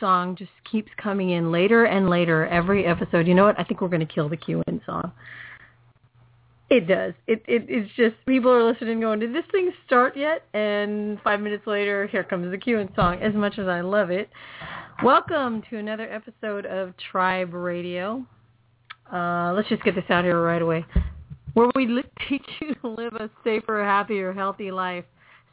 song just keeps coming in later and later every episode. You know what? I think we're going to kill the cue-in song. It does. It, it it's just people are listening, going, "Did this thing start yet?" And five minutes later, here comes the cue-in song. As much as I love it, welcome to another episode of Tribe Radio. Uh, let's just get this out here right away, where we teach you to live a safer, happier, healthy life.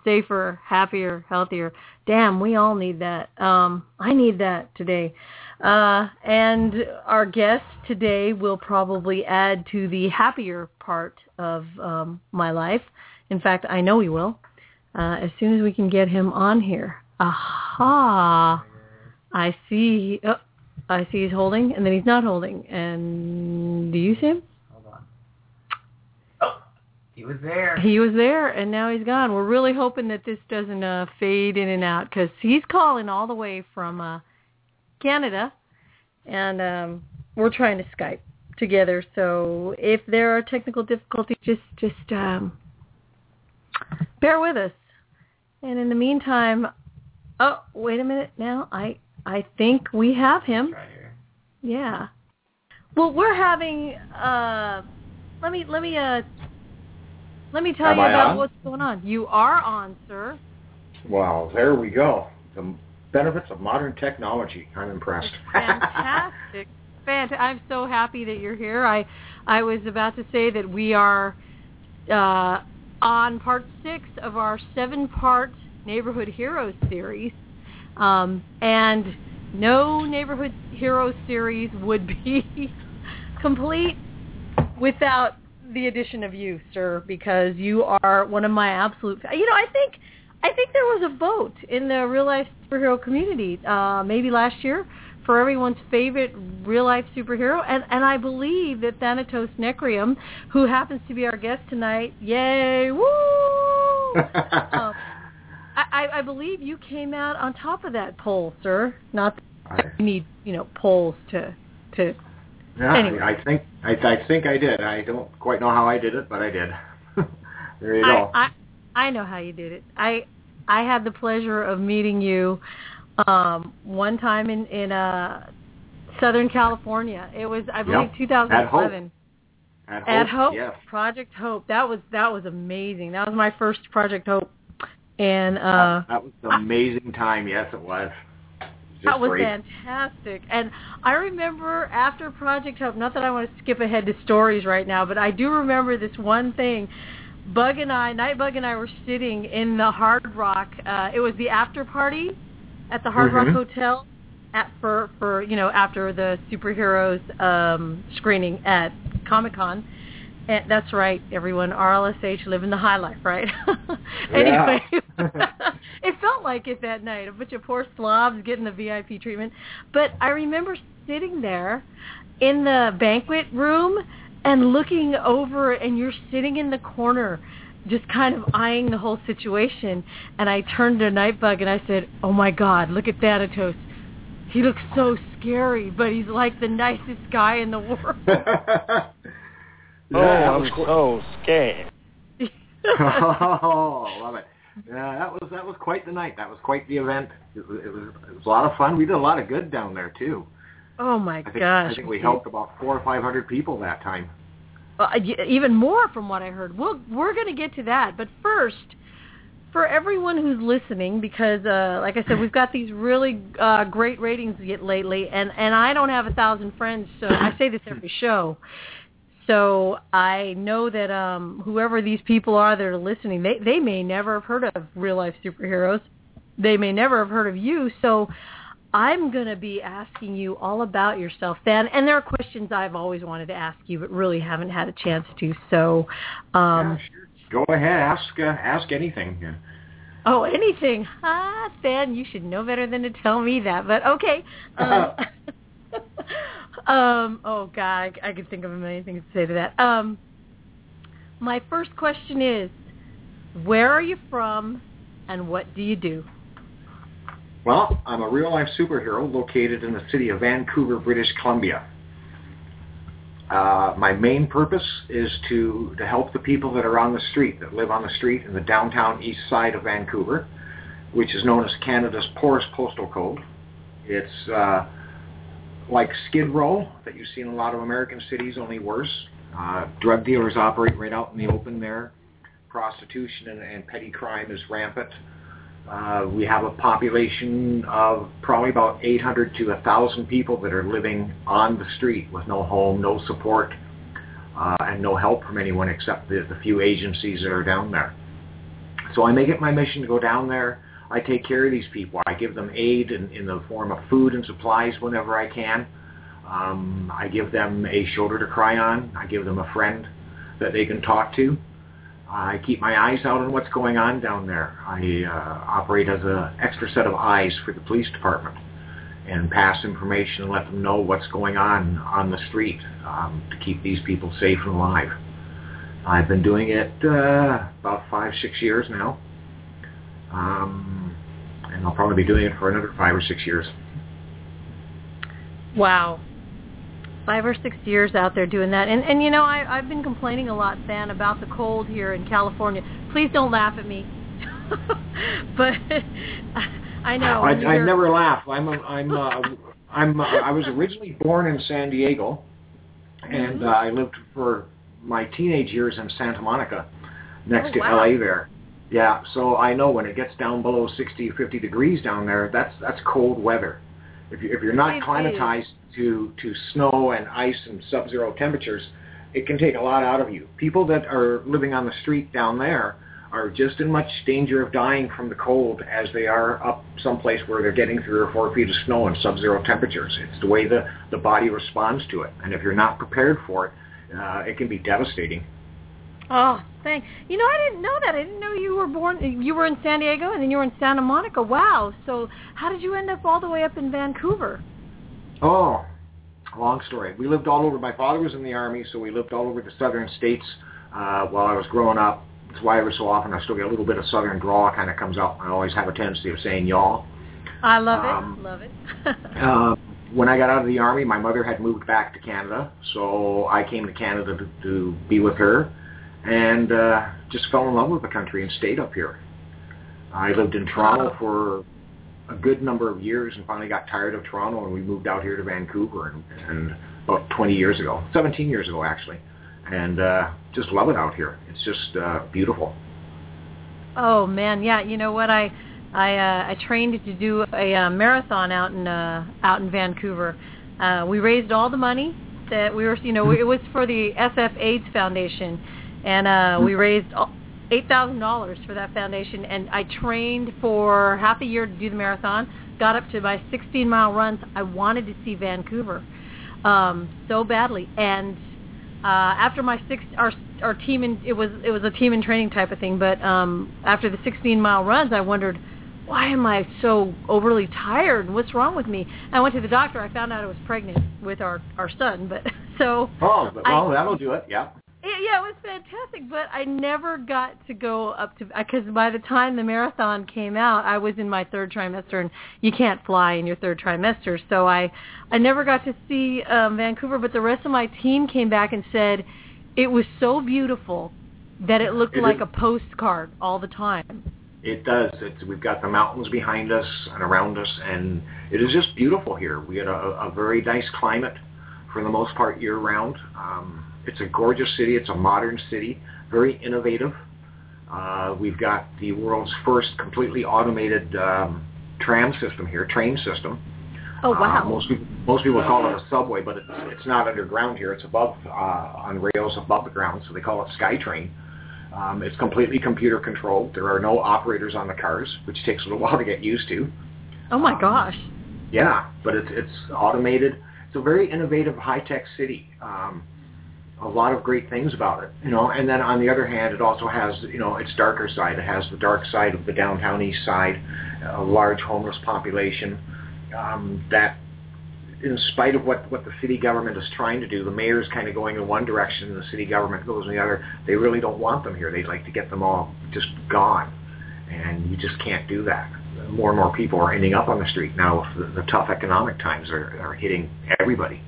Safer, happier, healthier. Damn, we all need that. Um, I need that today. Uh, and our guest today will probably add to the happier part of um, my life. In fact, I know he will. Uh, as soon as we can get him on here. Aha! I see. Oh, I see he's holding, and then he's not holding. And do you see him? He was there. He was there, and now he's gone. We're really hoping that this doesn't uh, fade in and out because he's calling all the way from uh, Canada, and um, we're trying to Skype together. So if there are technical difficulties, just just um, bear with us. And in the meantime, oh wait a minute now, I I think we have him. Right. Yeah. Well, we're having. Uh, let me let me uh, let me tell Am you I about on? what's going on. You are on, sir. Well, there we go. The benefits of modern technology. I'm impressed. Fantastic. Fantastic. I'm so happy that you're here. I I was about to say that we are uh, on part six of our seven-part Neighborhood Heroes series, um, and no Neighborhood Heroes series would be complete without the addition of you, sir, because you are one of my absolute. You know, I think I think there was a vote in the real life superhero community, uh, maybe last year, for everyone's favorite real life superhero, and and I believe that Thanatos Necrium, who happens to be our guest tonight, yay, woo! um, I, I I believe you came out on top of that poll, sir. Not that you need you know polls to to yeah, Anyway. I think I, I think I did. I don't quite know how I did it, but I did. there you go. I, I I know how you did it. I I had the pleasure of meeting you um one time in in uh Southern California. It was I believe Yep. 2011. At Hope, At Hope, yes. Project Hope. That was that was amazing. That was my first Project Hope. And uh that was an amazing time. Yes, it was. That was great. fantastic. And I remember after Project Hope, not that I want to skip ahead to stories right now, but I do remember this one thing. Bug and I, Nightbug and I were sitting in the Hard Rock. Uh, it was the after party at the Hard Rock Mhm. Hotel at for for you know after the superheroes um, screening at Comic Con. And that's right, everyone. RLSH living the high life, right? anyway, it felt like it that night. A bunch of poor slobs getting the VIP treatment. But I remember sitting there in the banquet room and looking over, and you're sitting in the corner, just kind of eyeing the whole situation. And I turned to Nightbug and I said, "Oh my God, look at Thanatos. He looks so scary, but he's like the nicest guy in the world." Yeah, oh, I'm was so scared. oh, love it. Yeah, that was that was quite the night. That was quite the event. It was, it was it was a lot of fun. We did a lot of good down there too. oh my I think gosh! I think we helped about four or five hundred people that time. Uh, y- even more from what I heard. We'll, we're going to get to that. But first, for everyone who's listening, because uh, like I said, we've got these really uh, great ratings yet lately, and, and I don't have a thousand friends, so I say this every show. So I know that um, whoever these people are that are listening, they, they may never have heard of real life superheroes. They may never have heard of you. So I'm going to be asking you all about yourself then. And there are questions I've always wanted to ask you, but really haven't had a chance to. So, um, yeah, sure. Go ahead, ask uh, ask anything. Yeah. oh, anything. Ah, Than, you should know better than to tell me that. But okay. Um, um, oh, God, I, I could think of a million things to say to that. Um, my first question is, where are you from and what do you do? Well, I'm a real-life superhero located in the city of Vancouver, British Columbia. Uh, my main purpose is to, to help the people that are on the street, that live on the street in the downtown east side of Vancouver, which is known as Canada's poorest postal code. It's uh, like Skid Row that you see in a lot of American cities, only worse. Uh, drug dealers operate right out in the open there. Prostitution and, and petty crime is rampant. Uh, we have a population of probably about 800 to 1,000 people that are living on the street with no home, no support, uh, and no help from anyone except the, the few agencies that are down there. So I make it my mission to go down there. I take care of these people. I give them aid in, in the form of food and supplies whenever I can. Um, I give them a shoulder to cry on. I give them a friend that they can talk to. I keep my eyes out on what's going on down there. I uh, operate as an extra set of eyes for the police department and pass information and let them know what's going on on the street um, to keep these people safe and alive. I've been doing it uh, about five, six years now. Um, and I'll probably be doing it for another five or six years. Wow. Five or six years out there doing that. And, and you know, I, I've been complaining a lot, Stan, about the cold here in California. Please don't laugh at me. but I know. I, I never laugh. I'm, a, I'm, uh, I'm, uh, I was originally born in San Diego, and uh, I lived for my teenage years in Santa Monica, next Oh, to wow. LA there. Yeah, so I know when it gets down below 60, 50 degrees down there, that's that's cold weather. If you if you're not climatized to to snow and ice and sub-zero temperatures, it can take a lot out of you. People that are living on the street down there are just in much danger of dying from the cold as they are up someplace where they're getting three or four feet of snow and sub-zero temperatures. It's the way the the body responds to it, and if you're not prepared for it, uh, it can be devastating. Oh, thank. You know, I didn't know that. I didn't know you were born. You were in San Diego, and then you were in Santa Monica. Wow. So, how did you end up all the way up in Vancouver? Oh, long story. We lived all over. My father was in the army, so we lived all over the southern states uh, while I was growing up. That's why every so often I still get a little bit of southern drawl kind of comes out. I always have a tendency of saying y'all. I love Um, it. Love it. Uh, when I got out of the army, my mother had moved back to Canada, so I came to Canada to, to be with her, and uh, just fell in love with the country and stayed up here. I lived in Toronto for a good number of years, and finally got tired of Toronto, and we moved out here to Vancouver, and, and about 20 years ago, 17 years ago actually, and uh, just love it out here. It's just uh, beautiful. Oh man, yeah. You know what? I I uh, I trained to do a uh, marathon out in uh, out in Vancouver. Uh, we raised all the money that we were, you know, it was for the SF AIDS Foundation, and uh, we raised eight thousand dollars for that foundation. And I trained for half a year to do the marathon. Got up to my 16 mile runs. I wanted to see Vancouver um, so badly, and uh, after my six, our our team in it was it was a team in training type of thing. But um, after the 16 mile runs, I wondered why am I so overly tired? What's wrong with me? I went to the doctor. I found out I was pregnant with our our son. But so Oh, but, well, I- that'll do it. Yeah. Yeah, yeah, it was fantastic. But I never got to go up to because by the time the marathon came out, I was in my third trimester, and you can't fly in your third trimester. So I, I never got to see um, Vancouver. But the rest of my team came back and said it was so beautiful that it looked It like is. a postcard all the time. It does. It's, we've got the mountains behind us and around us, and it is just beautiful here. We had a, a very nice climate for the most part year round. Um, it's a gorgeous city. It's a modern city, very innovative. Uh, we've got the world's first completely automated um, tram system here, train system. Oh wow! Uh, most people most people call it a subway, but it's it's not underground here. It's above uh, on rails above the ground, so they call it SkyTrain. Um, it's completely computer controlled. There are no operators on the cars, which takes a little while to get used to. oh my um, gosh! Yeah, but it's it's automated. It's a very innovative, high tech city. Um, a lot of great things about it, you know. And then on the other hand, it also has, you know, its darker side. It has the dark side of the downtown east side, a large homeless population. Um, that, in spite of what what the city government is trying to do, the mayor's kind of going in one direction, and the city government goes in the other. They really don't want them here. They'd like to get them all just gone, and you just can't do that more and more people are ending up on the street now. The, the tough economic times are, are hitting everybody.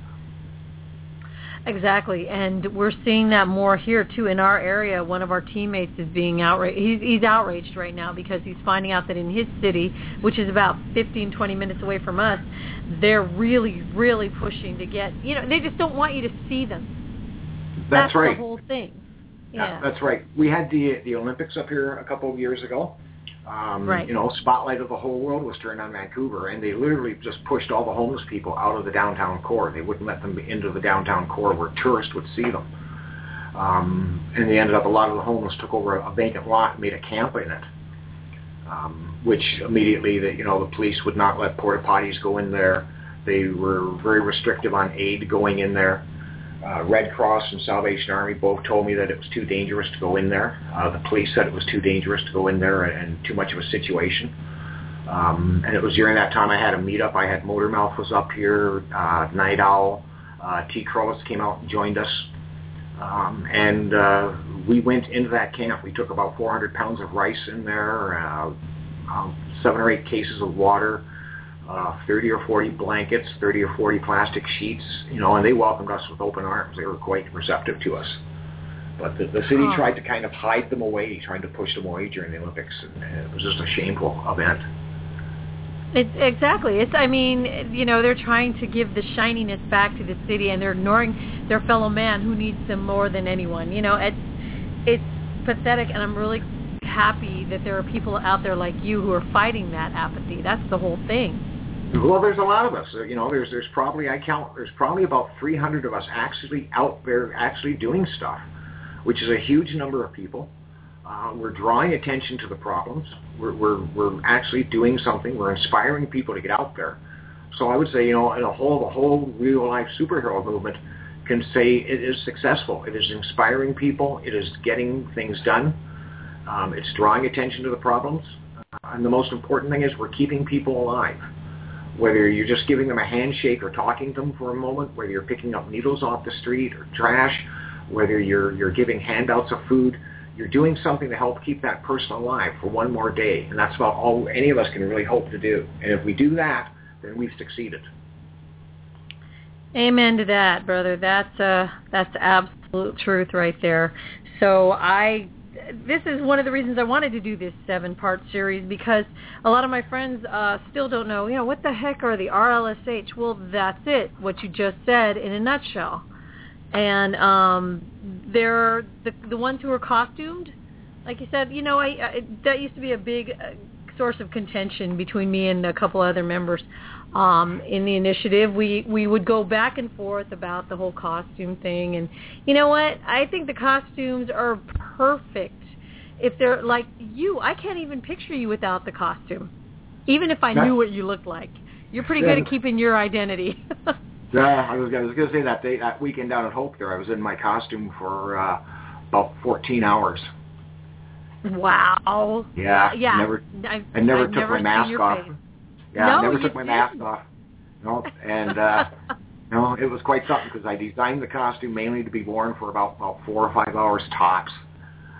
Exactly, and we're seeing that more here too in our area. One of our teammates is being outraged. He's, he's outraged right now because he's finding out that in his city, which is about 15, 20 minutes away from us, they're really, really pushing to get. You know, they just don't want you to see them. That's, right. the whole thing. Yeah. That's right. We had the the Olympics up here a couple of years ago. Um, Right. You know, spotlight of the whole world was turned on Vancouver, and they literally just pushed all the homeless people out of the downtown core. They wouldn't let them into the downtown core where tourists would see them. Um, and they ended up, a lot of the homeless took over a vacant lot and made a camp in it. Um, which immediately, the, you know, the police would not let porta potties go in there. They were very restrictive on aid going in there. Uh, Red Cross and Salvation Army both told me that it was too dangerous to go in there. Uh, the police said it was too dangerous to go in there and too much of a situation. Um, and it was during that time I had a meetup. I had Motormouth was up here, uh, Night Owl, uh, Tea Krulos came out and joined us. Um, and uh, we went into that camp. We took about 400 pounds of rice in there, uh, um, seven or eight cases of water, uh, 30 or 40 blankets, 30 or 40 plastic sheets, you know, and they welcomed us with open arms. They were quite receptive to us. But the, the city Huh. tried to kind of hide them away, trying to push them away during the Olympics, and it was just a shameful event. It, exactly. It's. I mean, you know, they're trying to give the shininess back to the city, and they're ignoring their fellow man who needs them more than anyone. You know, it's it's pathetic, and I'm really happy that there are people out there like you who are fighting that apathy. That's the whole thing. Well, there's a lot of us. You know, there's there's probably I count there's probably about 300 of us actually out there actually doing stuff, which is a huge number of people. Uh, we're drawing attention to the problems. We're, we're we're actually doing something. We're inspiring people to get out there. So I would say, you know, in a whole the whole real life superhero movement can say it is successful. It is inspiring people. It is getting things done. Um, it's drawing attention to the problems. Uh, and the most important thing is we're keeping people alive whether you're just giving them a handshake or talking to them for a moment, whether you're picking up needles off the street or trash, whether you're you're giving handouts of food, you're doing something to help keep that person alive for one more day, and that's about all any of us can really hope to do. And if we do that, then we've succeeded. Amen to that, brother. That's uh that's absolute truth right there. So I this is one of the reasons I wanted to do this seven part series because a lot of my friends uh still don't know, you know, what the heck are the RLSH? Well, that's it, what you just said in a nutshell. And um they're the the ones who are costumed, like you said, you know, I, I that used to be a big uh, source of contention between me and a couple other members um, in the initiative. We we would go back and forth about the whole costume thing, and you know what? I think the costumes are perfect. If they're like you, I can't even picture you without the costume, even if I knew what you looked like. You're pretty good at keeping your identity. Yeah, I was, I was going to say that day, that weekend down at Hope there, I was in my costume for uh, about 14 hours. Wow. Yeah, Yeah. never I've, I never I've took never my mask off. face. Yeah, No, I never took my mask didn't. off. No, and uh, no, it was quite something because I designed the costume mainly to be worn for about about four or five hours tops.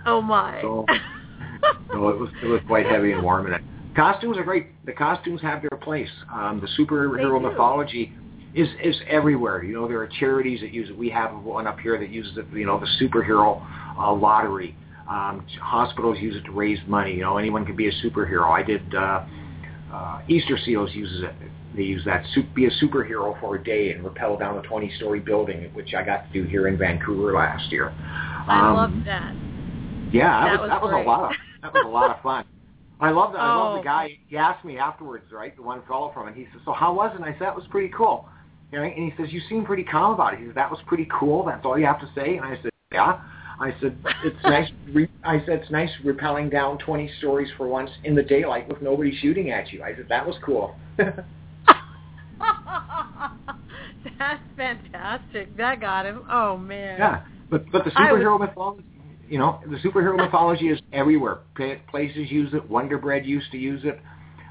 Oh my. So, so it was it was quite heavy and warm in it. Costumes are great. The costumes have their place. Um, the superhero mythology is is everywhere. You know, there are charities that use it. We have one up here that uses it. You know, the superhero uh, lottery. Um, hospitals use it to raise money. You know, anyone can be a superhero. I did. Uh, uh, Easter Seals uses it. They use that be a superhero for a day and rappel down a 20-story building, which I got to do here in Vancouver last year. I Um, love that. yeah, that, That was, that was great. a lot of that was a lot of fun. I love that. I love Oh. the guy. He asked me afterwards, right? The one fellow from it. He says, "So how was it?" And I said, "That was pretty cool." You know, and he says, "You seem pretty calm about it." He says, "That was pretty cool. That's all you have to say." And I said, "Yeah." I said, "It's nice." Re- I said, "It's nice rappelling down 20 stories for once in the daylight with nobody shooting at you." I said, "That was cool." That's fantastic. That got him. Oh man. Yeah, but but the I was- superhero mythology, you know, the superhero mythology is everywhere. Places use it. Wonder Bread used to use it.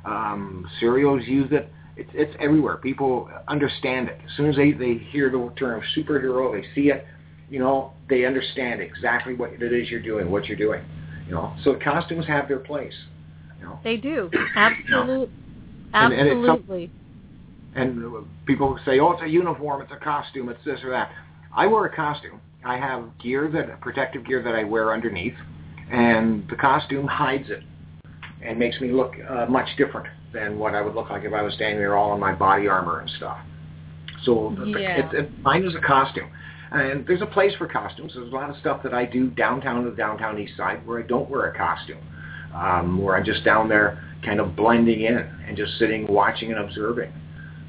Um, cereals use it. It's it's everywhere. People understand it. As soon as they they hear the term superhero, they see it. You know, they understand exactly what it is you're doing, what you're doing. You know, so costumes have their place. You know, They do. Absolutely. And- and Absolutely. and people say, "Oh, it's a uniform, it's a costume, it's this or that." I wear a costume. I have gear that protective gear that I wear underneath, and the costume hides it and makes me look uh, much different than what I would look like if I was standing there all in my body armor and stuff. So Yeah. it, it, mine is a costume. And there's a place for costumes. There's a lot of stuff that I do downtown to the downtown east side where I don't wear a costume, um, where I'm just down there kind of blending in and just sitting, watching and observing.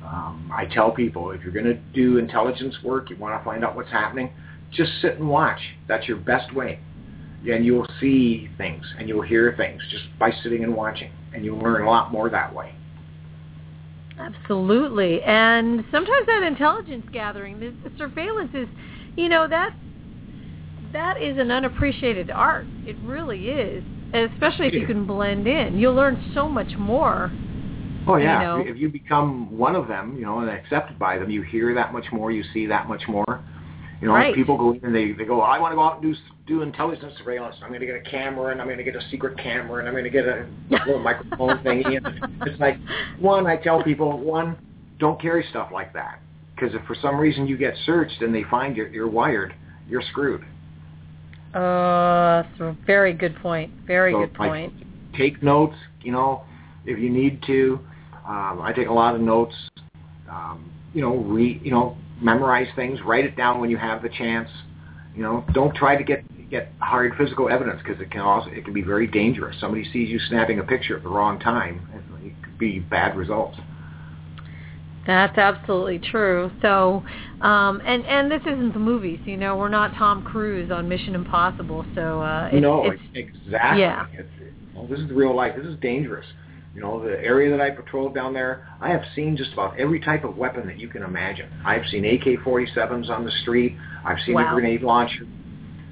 Um, I tell people if you're going to do intelligence work, you want to find out what's happening, just sit and watch. That's your best way. And you'll see things and you'll hear things just by sitting and watching. And you'll learn a lot more that way. Absolutely. And sometimes that intelligence gathering, the, the surveillance is, you know, that that is an unappreciated art. It really is. And especially if you can blend in. You'll learn so much more. Oh yeah, You know. if you become one of them, you know, and accepted by them, you hear that much more, you see that much more. You know, Right. people go in and they they go, I want to go out and do do intelligence surveillance. I'm going to get a camera and I'm going to get a secret camera and I'm going to get a little microphone thingy. And it's like one, I tell people, one, don't carry stuff like that because if for some reason you get searched and they find you're, you're wired, you're screwed. Uh, a very good point. Very So, good point. take notes, you know, if you need to. Um, I take a lot of notes. Um, you know, re, you know, memorize things. Write it down when you have the chance. You know, don't try to get get hard physical evidence because it can also it can be very dangerous. Somebody sees you snapping a picture at the wrong time, it, it could be bad results. That's absolutely true. So, um, and and this isn't the movies. You know, we're not Tom Cruise on Mission Impossible. So uh, it's, no, it's exactly. yeah. It's, well, this is real life. This is dangerous. You know, the area that I patrolled down there, I have seen just about every type of weapon that you can imagine. I've seen AK-47s on the street. I've seen Wow. a grenade launcher.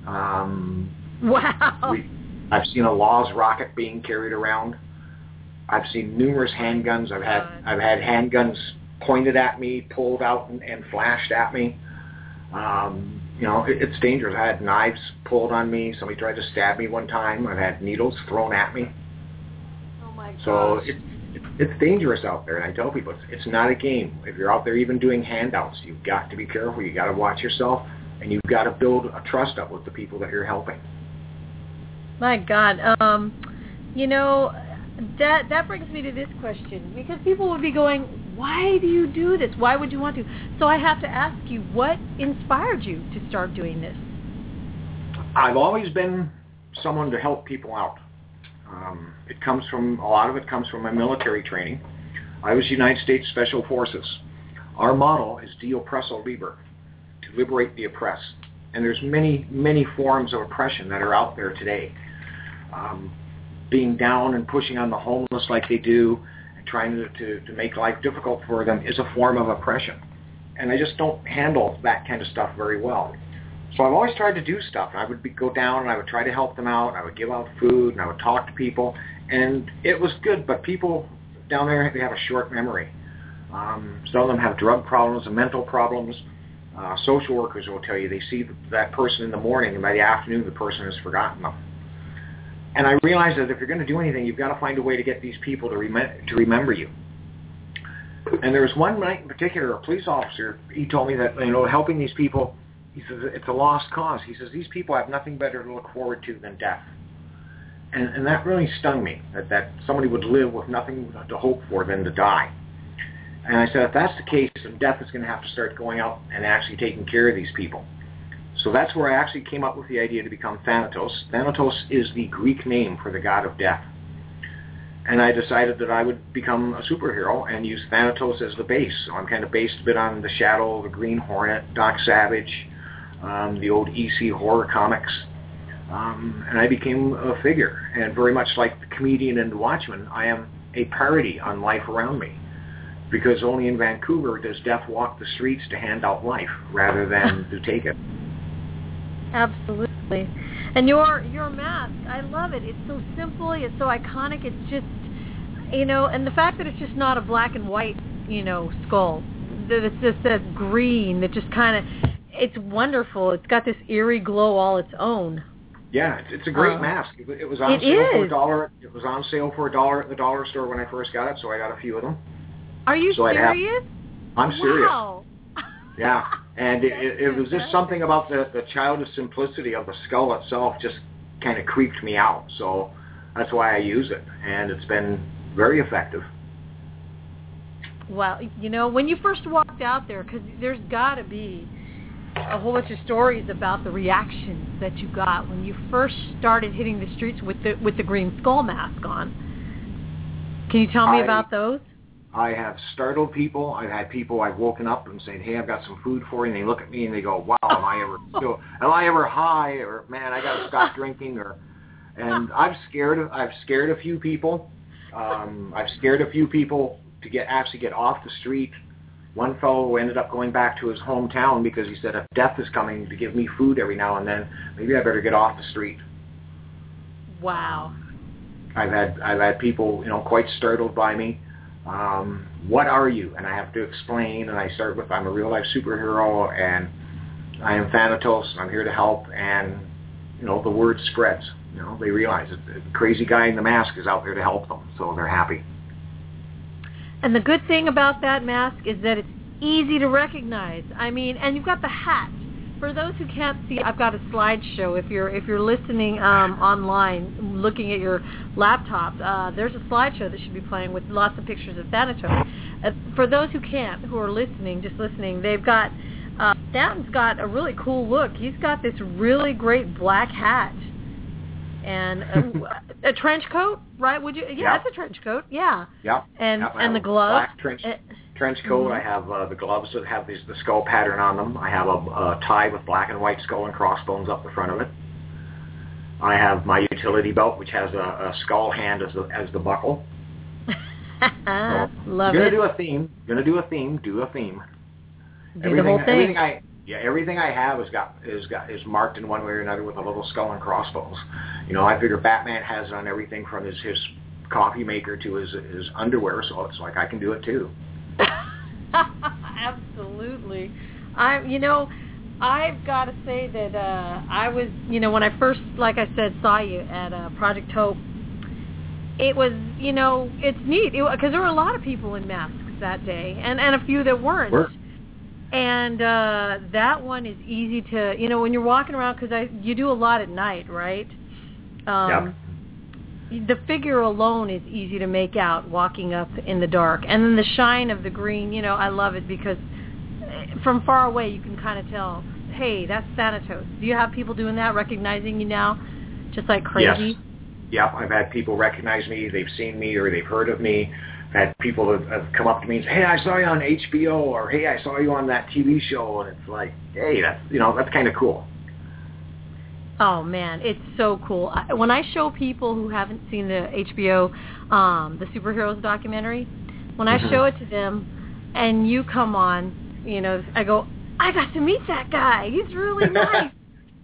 Um, wow. we, I've seen a Laws rocket being carried around. I've seen numerous handguns. I've had God. I've had handguns pointed at me, pulled out, and, and flashed at me. Um, you know, it, it's dangerous. I had knives pulled on me. Somebody tried to stab me one time. I've had needles thrown at me. My So gosh. it, it, it's dangerous out there, and I tell people it's, it's not a game. If you're out there even doing handouts, you've got to be careful. You've got to watch yourself, and you've got to build a trust up with the people that you're helping. My God. Um, you know, that that brings me to this question because people would be going, "Why do you do this? Why would you want to?" So I have to ask you, what inspired you to start doing this? I've always been someone to help people out. Um, it comes from a lot of it comes from my military training. I was United States Special Forces. Our motto is "De oppresso liber," to liberate the oppressed. And there's many, many forms of oppression that are out there today. Um, being down and pushing on the homeless like they do, and trying to, to, to make life difficult for them is a form of oppression. And I just don't handle that kind of stuff very well. So I've always tried to do stuff. I would be, go down and I would try to help them out. I would give out food and I would talk to people, and it was good. But people down there they have a short memory. Um, some of them have drug problems and mental problems. Uh, social workers will tell you they see that person in the morning, and by the afternoon the person has forgotten them. And I realized that if you're going to do anything, you've got to find a way to get these people to, rem- to remember you. And there was one night in particular, a police officer, he told me that, you know, helping these people, he says, it's a lost cause. He says, these people have nothing better to look forward to than death. And, and that really stung me, that, that somebody would live with nothing to hope for than to die. And I said, if that's the case, then death is going to have to start going out and actually taking care of these people. So that's where I actually came up with the idea to become Thanatos. Thanatos is the Greek name for the god of death. And I decided that I would become a superhero and use Thanatos as the base. So I'm kind of based a bit on The Shadow, The Green Hornet, Doc Savage, um, the old EC horror comics. Um, and I became a figure. And very much like the comedian in The Watchmen, I am a parody on life around me. Because only in Vancouver does death walk the streets to hand out life rather than to take it. Absolutely. And your your mask, I love it. It's so simple. It's so iconic. It's just, you know, and the fact that it's just not a black and white, you know, skull. That it's just that green. That just kind of, it's wonderful. It's got this eerie glow all its own. Yeah, it's, it's a great Uh, mask. It, it was on it sale for a dollar. It was on sale for a dollar at the dollar store when I first got it, so I got a few of them. Are you So I'd have- serious? I'm serious. Wow. Yeah. And it, it, it was just something about the, the childish simplicity of the skull itself just kind of creeped me out. So that's why I use it, and it's been very effective. Well, you know, when you first walked out there, because there's got to be a whole bunch of stories about the reactions that you got when you first started hitting the streets with the with the green skull mask on. Can you tell me I- about those? I have startled people. I've had people I've woken up and saying, "Hey, I've got some food for you," and they look at me and they go, "Wow, am I ever still? Am I ever high? Or man, I got to stop drinking." Or, and I've scared I've scared a few people. Um, I've scared a few people to get actually get off the street. One fellow ended up going back to his hometown because he said, "If death is coming to give me food every now and then, maybe I better get off the street." Wow. I've had I've had people you know quite startled by me. Um, what are you? And I have to explain. And I start with I'm a real life superhero, and I am Thanatos. And I'm here to help. And you know the word spreads. You know they realize it. The crazy guy in the mask is out there to help them, so they're happy. And the good thing about that mask is that it's easy to recognize. I mean, and you've got the hat. For those who can't see, I've got a slideshow. If you're if you're listening um, online, looking at your laptop, uh, there's a slideshow that should be playing with lots of pictures of Thanatos. Uh, for those who can't, who are listening, just listening, they've got uh, Stanton's got a really cool look. He's got this really great black hat and a, a trench coat, right? Would you? Yeah, Yeah. it's a trench coat. Yeah, Yeah. and Yep, and the gloves. Black trench Uh, trench coat. Mhm. I have uh, the gloves that have these, the skull pattern on them. I have a, a tie with black and white skull and crossbones up the front of it. I have my utility belt, which has a, a skull hand as the as the buckle. Love it. gonna do a theme. Gonna do a theme. Do a theme. Do everything, the whole thing. everything I yeah, everything I have is got is got is marked in one way or another with a little skull and crossbones. You know, I figure Batman has it on everything from his his coffee maker to his his underwear, so it's like I can do it too. Absolutely. I you know, I've got to say that uh I was, you know, when I first like I said saw you at uh, Project Hope, it was, you know, it's neat because there were a lot of people in masks that day and and a few that weren't. Were. And uh that one is easy to, you know, when you're walking around cuz I you do a lot at night, right? Um the figure alone is easy to make out walking up in the dark and then the shine of the green you know i love it because eh, from far away you can kind of tell hey that's thanatos do you have people doing that recognizing you now just like crazy Yes. Yep, I've had people recognize me, they've seen me or they've heard of me. Had people that have come up to me and say, "Hey, I saw you on HBO," or "Hey, I saw you on that TV show," and it's like, "Hey, that's you know that's kind of cool." oh man it's so cool I, when i show people who haven't seen the hbo um the superheroes documentary when i Mhm. show it to them and you come on you know i go i got to meet that guy he's really nice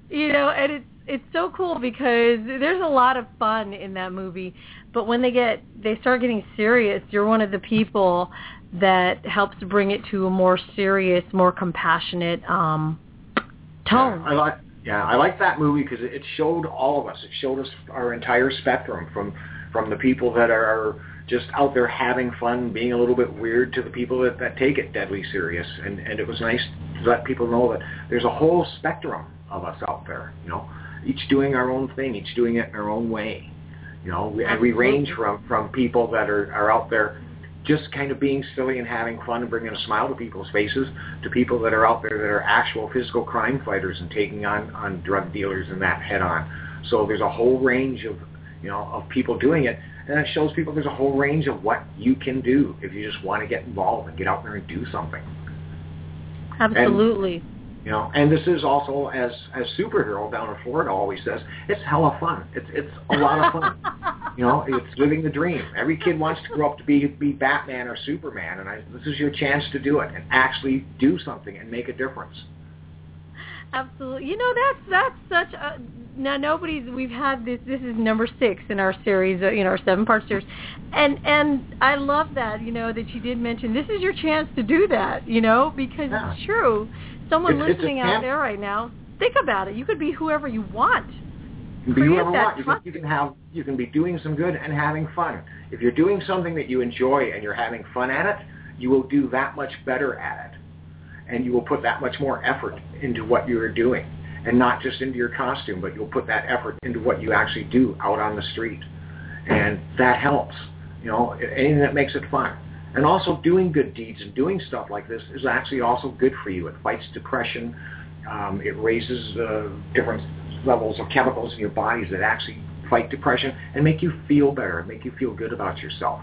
you know and it's it's so cool because there's a lot of fun in that movie but when they get they start getting serious you're one of the people that helps bring it to a more serious more compassionate um tone Yeah, I like yeah, I like that movie because it showed all of us. It showed us our entire spectrum from from the people that are just out there having fun, being a little bit weird, to the people that, that take it deadly serious. And and it was nice to let people know that there's a whole spectrum of us out there. You know, each doing our own thing, each doing it in our own way. You know, we, and we range from from people that are are out there just kind of being silly and having fun and bringing a smile to people's faces to people that are out there that are actual physical crime fighters and taking on on drug dealers and that head on. So there's a whole range of you know of people doing it, and it shows people there's a whole range of what you can do if you just want to get involved and get out there and do something. absolutely You know, and this is also as as superhero down in Florida always says, it's hella fun. It's it's a lot of fun. you know, it's living the dream. Every kid wants to grow up to be be Batman or Superman, and I, this is your chance to do it and actually do something and make a difference. Absolutely. You know that's that's such a now nobody's we've had this this is number 6 in our series, uh, you know, our seven part series. And and I love that, you know, that you did mention this is your chance to do that, you know, because Yeah. it's true. Someone It's- it's listening out there right now, think about it. You could be whoever you want. You can be whoever you want. You can, you can have you can be doing some good and having fun. If you're doing something that you enjoy and you're having fun at it, you will do that much better at it. and you will put that much more effort into what you are doing, and not just into your costume, but you'll put that effort into what you actually do out on the street, and that helps. You know, anything that makes it fun. And also doing good deeds and doing stuff like this is actually also good for you. It fights depression. Um, it raises uh, different levels of chemicals in your bodies that actually fight depression and make you feel better, and make you feel good about yourself.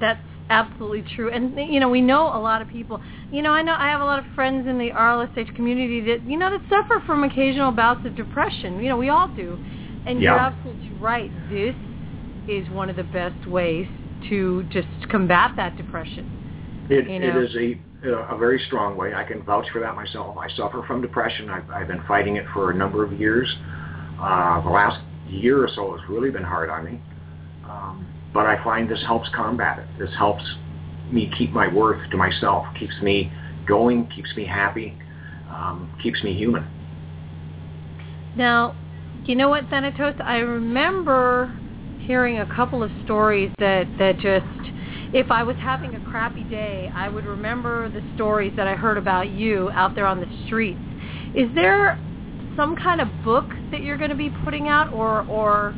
That's absolutely true. And you know, we know a lot of people. You know, I know I have a lot of friends in the RLSH community that you know that suffer from occasional bouts of depression. You know, we all do. And yeah. you're absolutely right. This is one of the best ways to just combat that depression. It, you know? it is a a very strong way. I can vouch for that myself. I suffer from depression. I've, I've been fighting it for a number of years. Uh, the last year or so has really been hard on me. Um, but I find this helps combat it. This helps me keep my worth to myself, keeps me going, keeps me happy, um, keeps me human. Now, you know what, Thanatos? I remember hearing a couple of stories that, that just if I was having a crappy day, I would remember the stories that I heard about you out there on the streets. Is there some kind of book that you're going to be putting out, or or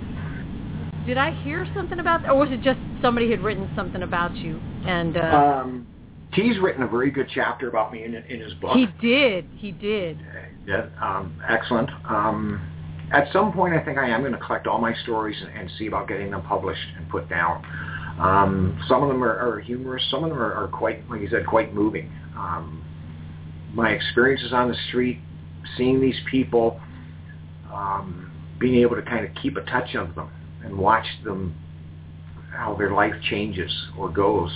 did I hear something about, or was it just somebody had written something about you? And uh, um, T's written a very good chapter about me in, in his book. he did, he did. Yeah, um, excellent. Um, at some point, I think I am going to collect all my stories and, and see about getting them published and put down. Um, some of them are, are humorous. Some of them are, are quite, like you said, quite moving. Um, my experiences on the street, seeing these people, um, being able to kind of keep a touch of them and watch them, how their life changes or goes,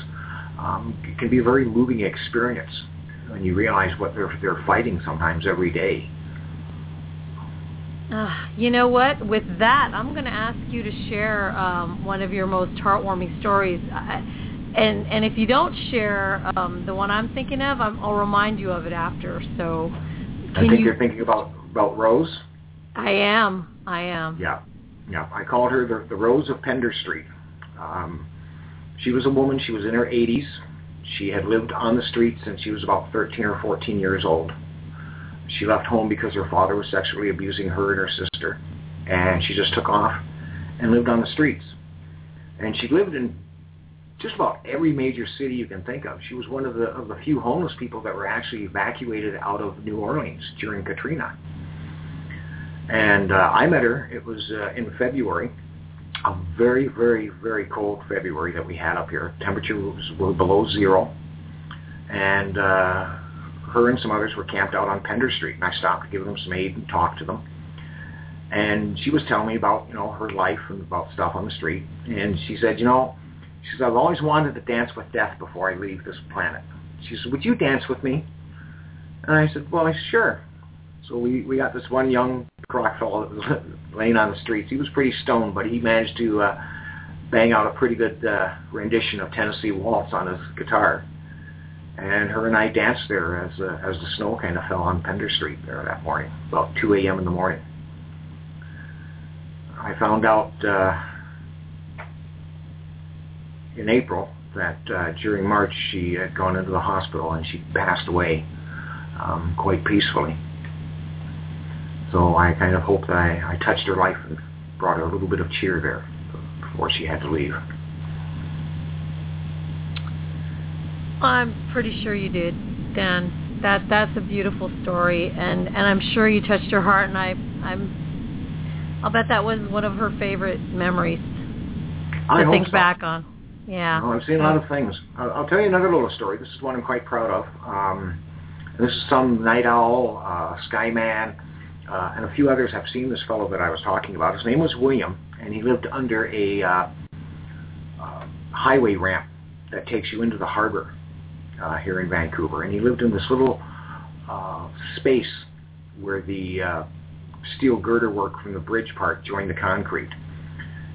um, can be a very moving experience when you realize what they're they're fighting sometimes every day. Uh, you know what? With that, I'm going to ask you to share um, one of your most heartwarming stories. I, and and if you don't share um, the one I'm thinking of, I'm, I'll remind you of it after. So, I think you, you're thinking about about Rose. I am. I am. Yeah, yeah. I called her the, the Rose of Pender Street. Um, she was a woman. She was in her 80s. She had lived on the street since she was about 13 or 14 years old. She left home because her father was sexually abusing her and her sister, and she just took off and lived on the streets. And she lived in just about every major city you can think of. She was one of the of the few homeless people that were actually evacuated out of New Orleans during Katrina. And uh, I met her. It was uh, in February, a very, very, very cold February that we had up here. Temperature was were below zero, and uh, her and some others were camped out on Pender Street. And I stopped to give them some aid and talk to them. And she was telling me about you know her life and about stuff on the street. And she said, you know, she says I've always wanted to dance with death before I leave this planet. She said, would you dance with me? And I said, well, sure. So we, we got this one young crock fellow that was laying on the streets. He was pretty stoned, but he managed to uh, bang out a pretty good uh, rendition of Tennessee Waltz on his guitar. And her and I danced there as uh, as the snow kind of fell on Pender Street there that morning, about 2 a.m. in the morning. I found out uh, in April that uh, during March she had gone into the hospital and she passed away um, quite peacefully. So I kind of hope that I, I touched her life and brought her a little bit of cheer there before she had to leave. I'm pretty sure you did, Dan. That that's a beautiful story, and and I'm sure you touched her heart, and I I'm I'll bet that was one of her favorite memories I to think so. back on. Yeah. Well, I've seen a lot of things. I'll, I'll tell you another little story. This is one I'm quite proud of. Um, this is some night owl, uh, skyman, uh, and a few others have seen this fellow that I was talking about. His name was William, and he lived under a uh, uh, highway ramp that takes you into the harbor uh, here in Vancouver. And he lived in this little uh, space where the uh, steel girder work from the bridge part joined the concrete.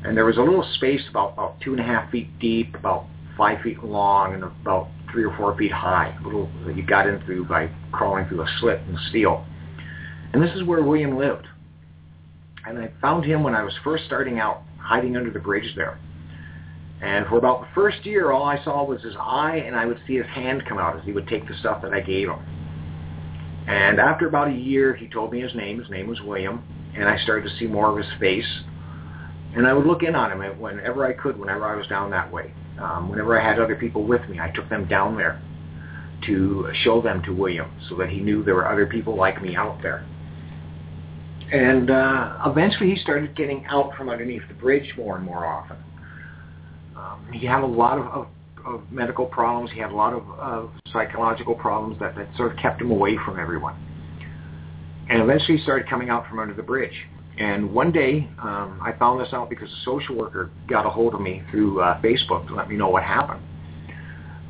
And there was a little space about, about two and a half feet deep, about five feet long, and about three or four feet high, a little that you got in through by crawling through a slit in steel. And this is where William lived. And I found him when I was first starting out, hiding under the bridge there. And for about the first year, all I saw was his eye, and I would see his hand come out as he would take the stuff that I gave him. And after about a year, he told me his name. His name was William, and I started to see more of his face. And I would look in on him whenever I could, whenever I was down that way. Um, whenever I had other people with me, I took them down there to show them to William so that he knew there were other people like me out there. And uh, eventually he started getting out from underneath the bridge more and more often. Um, he had a lot of, of, of medical problems. He had a lot of uh, psychological problems that, that sort of kept him away from everyone. And eventually he started coming out from under the bridge. And one day, um, I found this out because a social worker got a hold of me through uh, Facebook to let me know what happened.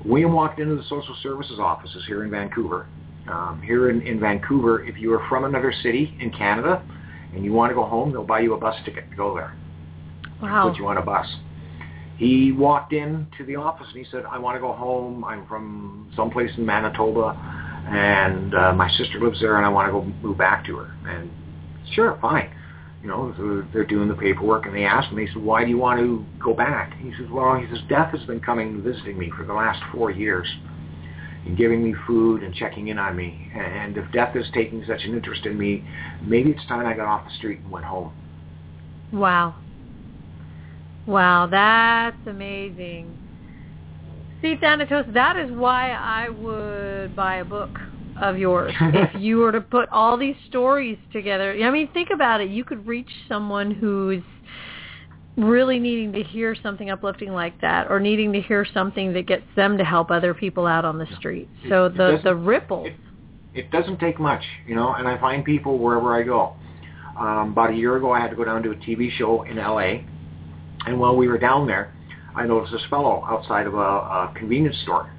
William walked into the social services offices here in Vancouver. Um, here in, in Vancouver, if you are from another city in Canada and you want to go home, they'll buy you a bus ticket to go there. Wow. Put you on a bus. He walked into the office and he said, I want to go home. I'm from someplace in Manitoba and uh, my sister lives there and I want to go move back to her. And sure, fine you know, they're doing the paperwork, and they asked him, they said, why do you want to go back? he says, well, he says, death has been coming visiting me for the last four years and giving me food and checking in on me. And if death is taking such an interest in me, maybe it's time I got off the street and went home. Wow. Wow, that's amazing. See, Thanatos, that is why I would buy a book of yours. if you were to put all these stories together, I mean, think about it. You could reach someone who's really needing to hear something uplifting like that or needing to hear something that gets them to help other people out on the street. So the the ripple. It, it doesn't take much, you know, and I find people wherever I go. Um, about a year ago, I had to go down to a TV show in L.A., and while we were down there, I noticed this fellow outside of a, a convenience store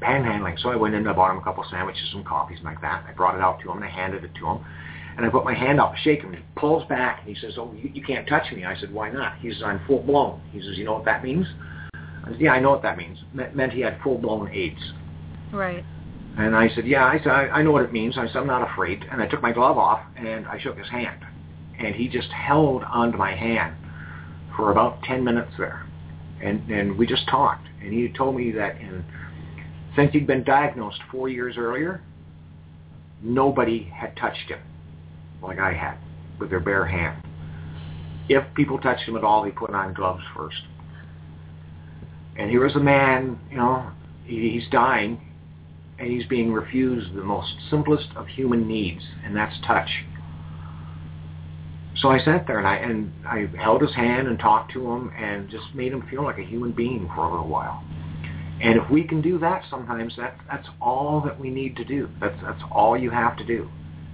panhandling. So I went in and I bought him a couple sandwiches, some coffees like that. I brought it out to him and I handed it to him. And I put my hand out to shake him. He pulls back and he says, oh, you, you can't touch me. I said, why not? He says, I'm full blown. He says, you know what that means? I said, yeah, I know what that means. It meant he had full blown AIDS. Right. And I said, yeah, I said, I, I know what it means. I said, I'm not afraid. And I took my glove off and I shook his hand. And he just held onto my hand for about 10 minutes there. And, and we just talked. And he told me that in since he'd been diagnosed four years earlier, nobody had touched him like I had with their bare hand. If people touched him at all, they put on gloves first. And here was a man, you know, he's dying, and he's being refused the most simplest of human needs, and that's touch. So I sat there and I and I held his hand and talked to him and just made him feel like a human being for a little while. And if we can do that sometimes, that, that's all that we need to do. That's, that's all you have to do.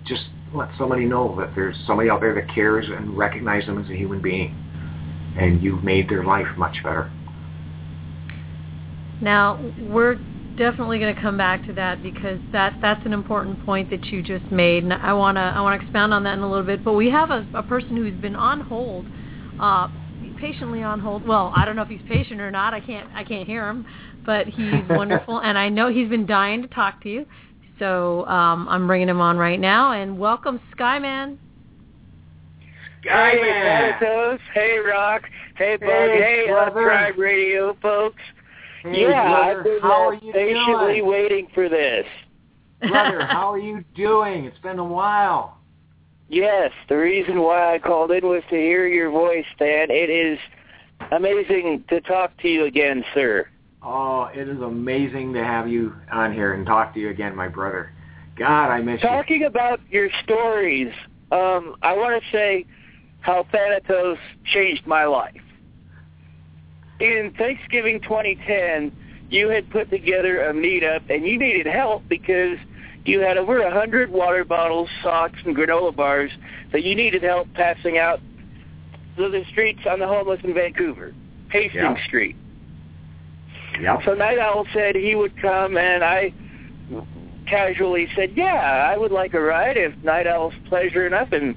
Just let somebody know that there's somebody out there that cares and recognize them as a human being. And you've made their life much better. Now, we're definitely going to come back to that because that that's an important point that you just made, and I want to I want to expound on that in a little bit. But we have a, a person who's been on hold, uh, patiently on hold. Well, I don't know if he's patient or not. I can't I can't hear him, but he's wonderful, and I know he's been dying to talk to you. So um, I'm bringing him on right now, and welcome, Skyman. Skyman. Hey, Hey, Rock. Hey, Bug. Hey, hey Tribe Radio, folks. Hey, yeah, brother. I've been how uh, are you patiently doing? waiting for this. Brother, how are you doing? It's been a while. Yes, the reason why I called in was to hear your voice, Stan. It is amazing to talk to you again, sir. Oh, it is amazing to have you on here and talk to you again, my brother. God, I miss you. Talking about your stories, um, I want to say how Thanatos changed my life. In Thanksgiving 2010, you had put together a meetup, and you needed help because you had over a hundred water bottles, socks, and granola bars that you needed help passing out to the streets on the homeless in Vancouver, Hastings Yeah. Street. Yep. So Night Owl said he would come, and I casually said, "Yeah, I would like a ride if Night Owl's pleasure enough." And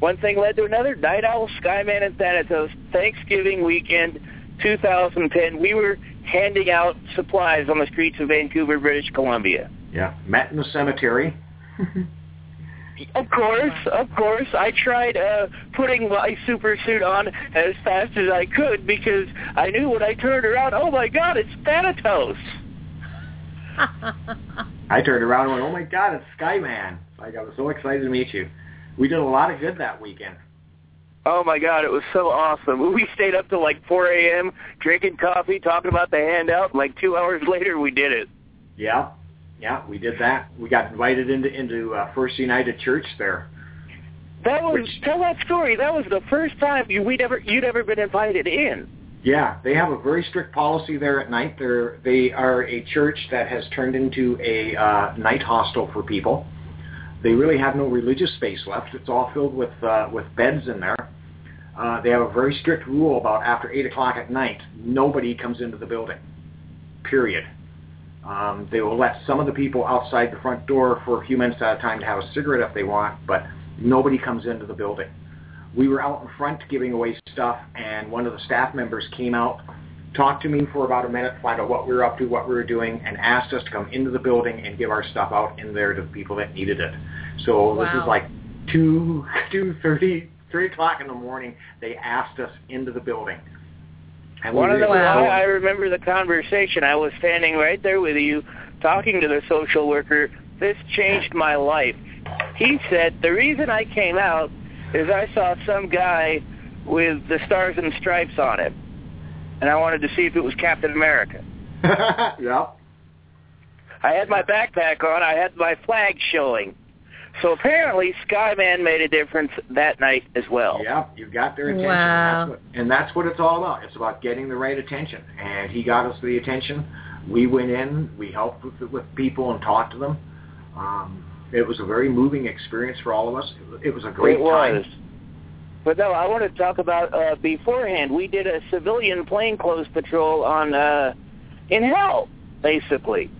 one thing led to another. Night Owl, Skyman, and Thanatos Thanksgiving weekend, 2010. We were handing out supplies on the streets of Vancouver, British Columbia. Yeah. Met in the cemetery. Of course, of course. I tried uh, putting my super suit on as fast as I could because I knew when I turned around, oh my God, it's Thanatos. I turned around and went, "Oh my God, it's Skyman!" Like I was so excited to meet you. We did a lot of good that weekend. Oh my God, it was so awesome. We stayed up till like 4 a.m. drinking coffee, talking about the handout. Like two hours later, we did it. Yeah, yeah, we did that. We got invited into into uh, First United Church there. That was Which- tell that story. That was the first time you we'd ever you'd ever been invited in. Yeah, they have a very strict policy there at night. They're they are a church that has turned into a uh, night hostel for people. They really have no religious space left. It's all filled with uh, with beds in there. Uh, they have a very strict rule about after eight o'clock at night, nobody comes into the building. Period. Um, they will let some of the people outside the front door for a few minutes at a time to have a cigarette if they want, but nobody comes into the building. We were out in front giving away stuff, and one of the staff members came out, talked to me for about a minute, find out what we were up to, what we were doing, and asked us to come into the building and give our stuff out in there to the people that needed it. So this is like two, two thirty, three o'clock in the morning. They asked us into the building. And One of were the I, I remember the conversation. I was standing right there with you, talking to the social worker. This changed my life. He said the reason I came out is I saw some guy with the stars and stripes on him, and I wanted to see if it was Captain America. yeah. I had my backpack on. I had my flag showing. So apparently, Skyman made a difference that night as well. Yeah, you got their attention. Wow. That's what, and that's what it's all about. It's about getting the right attention. And he got us the attention. We went in, we helped with, with people and talked to them. Um, it was a very moving experience for all of us. It was, it was a great it was. time. But no, I want to talk about uh, beforehand. We did a civilian plainclothes patrol on uh, in hell, basically.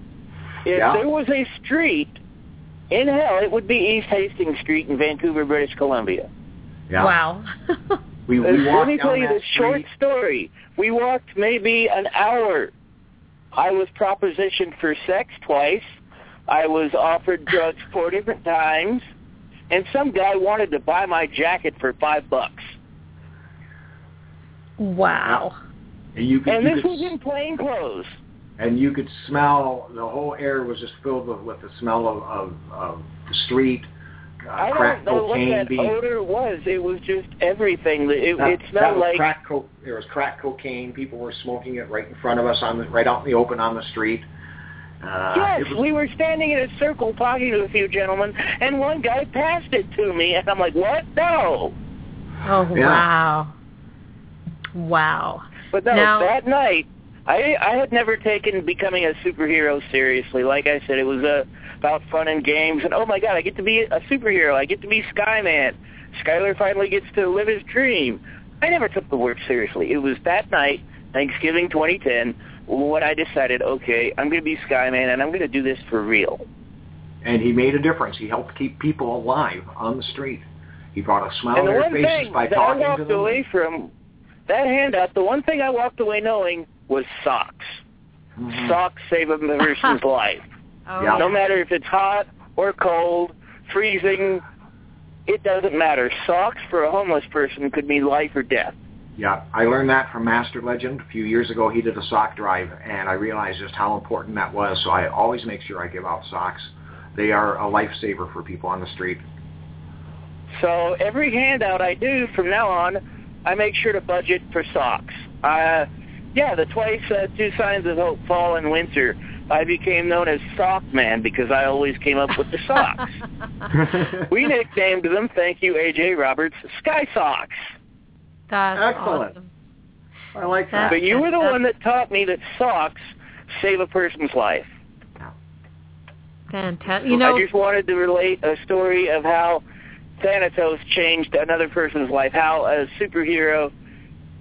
If Yeah. there was a street in hell, it would be East Hastings Street in Vancouver, British Columbia. Yeah. Wow. We, Uh, we Let me tell you that this short story. We walked maybe an hour. I was propositioned for sex twice. I was offered drugs four different times, and some guy wanted to buy my jacket for five bucks. wow. And you could, And you this could, was in plain clothes. and you could smell the whole air was just filled with, with the smell of, of, of the street, uh, I crack don't know what cocaine that being odor was. It was just everything. It, That, it smelled like crack co- there was crack cocaine. People were smoking it right in front of us on the right out in the open on the street. Uh, yes. was, We were standing in a circle talking to a few gentlemen, and one guy passed it to me, and I'm like, "What? No!" Oh Yeah. wow. Wow. But no, Now- that night, I I had never taken becoming a superhero seriously. Like I said, it was uh, about fun and games, and oh my god, I get to be a superhero. I get to be Skyman. Skyler finally gets to live his dream. I never took the work seriously. It was that night, Thanksgiving 2010, when I decided, okay, I'm going to be Skyman, and I'm going to do this for real. and he made a difference. He helped keep people alive on the street. He brought a smile and on the their one faces thing by that I talking to walked them. away from that handout, the one thing I walked away knowing was socks. Mhm. Socks save a person's life. Oh, Yeah. No matter if it's hot or cold, freezing, it doesn't matter. Socks for a homeless person could mean life or death. Yeah, I learned that from Master Legend a few years ago. He did a sock drive, and I realized just how important that was. So I always make sure I give out socks. They are a lifesaver for people on the street. So every handout I do from now on, I make sure to budget for socks. Uh, yeah, the twice uh, two signs of hope, fall and winter. I became known as Sock Man because I always came up with the socks. we nicknamed them, thank you, AJ Roberts, Sky Socks. That's Excellent. awesome. I like that. But you were the one that taught me that socks save a person's life. Fantastic. You know, I just wanted to relate a story of how Thanatos changed another person's life, how a superhero,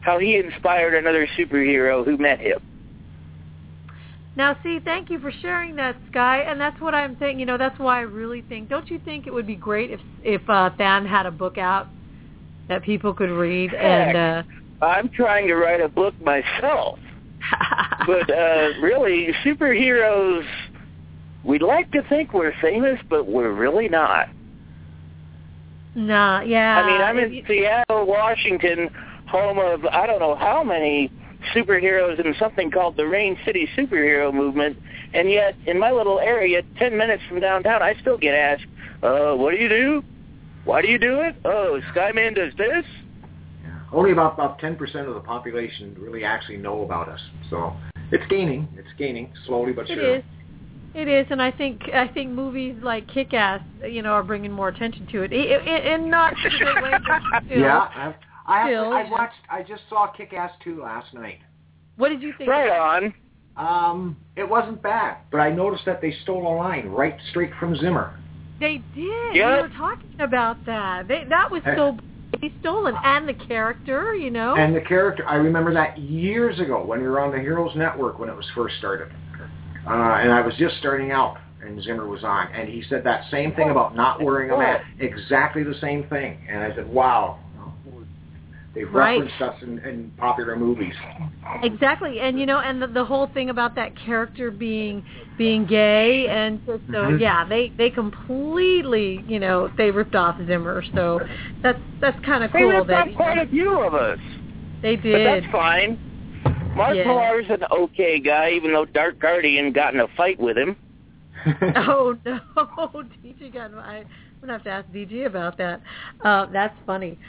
how he inspired another superhero who met him. Now, see, thank you for sharing that, Sky. And that's what I'm saying. You know, that's why I really think. Don't you think it would be great if if uh, Than had a book out that people could read? And uh, I'm trying to write a book myself, but uh, really, superheroes, we'd like to think we're famous, but we're really not. Nah, yeah. I mean, I'm in If- Seattle, Washington, home of I don't know how many superheroes in something called the Rain City Superhero Movement, and yet in my little area, 10 minutes from downtown, I still get asked, uh, what do you do? Why do you do it? Oh, Skyman does this? Yeah. Only about about ten percent of the population really actually know about us. So it's gaining. It's gaining slowly but It sure. is. It is, and I think I think movies like Kick-Ass, you know, are bringing more attention to it, I- I- and not in a great way. But still. Yeah, I've, I have. I watched. I just saw Kick-Ass two last night. What did you think? Right on. Um, it wasn't bad, but I noticed that they stole a line right straight from Zimmer. They did. Yeah. We were talking about that. They, that was so blatantly stolen, and the character, you know. And the character, I remember that years ago when we were on the Heroes Network when it was first started. Uh, and I was just starting out, and Zimmer was on, and he said that same thing about not wearing a mask. Exactly the same thing. And I said, wow. They've Right. referenced us in, in popular movies. Exactly, and you know, and the, the whole thing about that character being being gay, and so, so Mhm. yeah, they they completely, you know, they ripped off Zimmer. So that's that's kind of cool. They cool ripped that off quite a few of us. they did. But that's fine. Mark Yeah. Millar's an okay guy, even though Dark Guardian got in a fight with him. Oh no, DG got. I, I'm gonna have to ask DG about that. Uh, that's funny,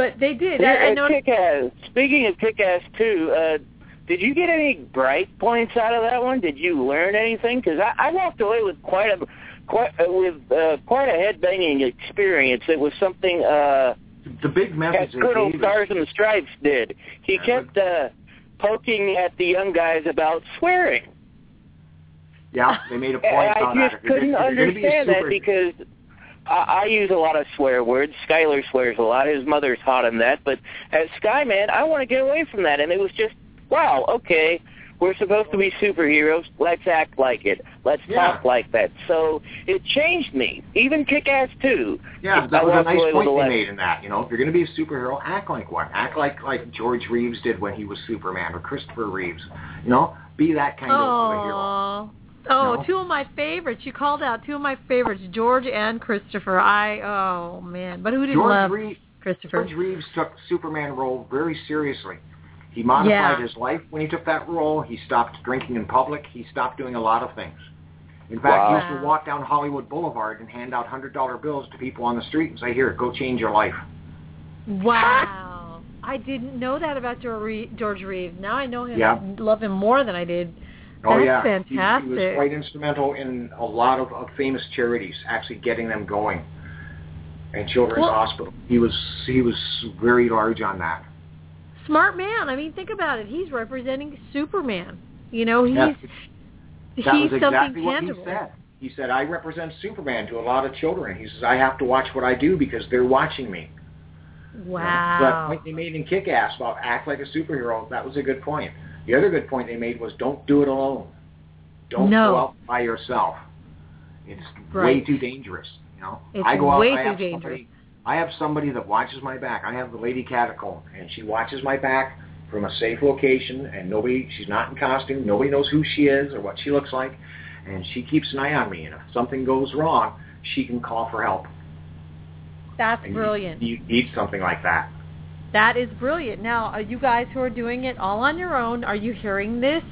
but they did. I, I Yeah, know. Kick-Ass. Speaking of Kick-Ass too, uh, did you get any bright points out of that one? Did you learn anything? Because I, I walked away with quite a quite uh, with uh, quite a headbanging experience. It was something uh, the big that message they Colonel gave Stars and Stripes did. He Yeah, kept uh, poking at the young guys about swearing. yeah, they made a point And I on that. just If couldn't gonna- if you're gonna be a understand that because I, I use a lot of swear words. Skyler swears a lot. His mother's hot on that. But as Skyman, I want to get away from that. And it was just, wow, okay, we're supposed to be superheroes. Let's act like it. Let's Yeah. talk like that. So it changed me. Even Kick-Ass too. Yeah, I that was a nice point a they lesson. made in that. You know, if you're going to be a superhero, act like one. Act like like George Reeves did when he was Superman, or Christopher Reeves. You know, be that kind of a hero. Oh, No? two of my favorites. You called out two of my favorites, George and Christopher. I oh man, but who didn't George, love Reeves, Christopher? George Reeves took Superman role very seriously. He modified Yeah. his life when he took that role. He stopped drinking in public. He stopped doing a lot of things. In fact, he used to walk down Hollywood Boulevard and hand out hundred dollar bills to people on the street and say, "Here, go change your life." Wow, I didn't know that about George Reeves. George Reeves. Now I know him. Yeah. Love him more than I did. Oh That's yeah, He- He, was quite instrumental in a lot of, of famous charities, actually getting them going. And Children's Well- Hospital. He was he was very large on that. Smart man. I mean, think about it. He's representing Superman. You know, he's Yes, he's that was something exactly what tangible. he said. He said, "I represent Superman to a lot of children." He says, "I have to watch what I do because they're watching me." Wow. So that point they made in Kick-Ass about act like a superhero, that was a good point. The other good point they made was don't do it alone. Don't No. go out by yourself. It's way too dangerous. You know, It's I go out. way I have. Somebody, I have somebody that watches my back. I have the lady catacomb, and she watches my back from a safe location, and nobody. She's not in costume. Nobody knows who she is or what she looks like, and she keeps an eye on me. And if something goes wrong, she can call for help. That's And you- brilliant. You need something like that. That is brilliant. Now, are you guys who are doing it all on your own, are you hearing this?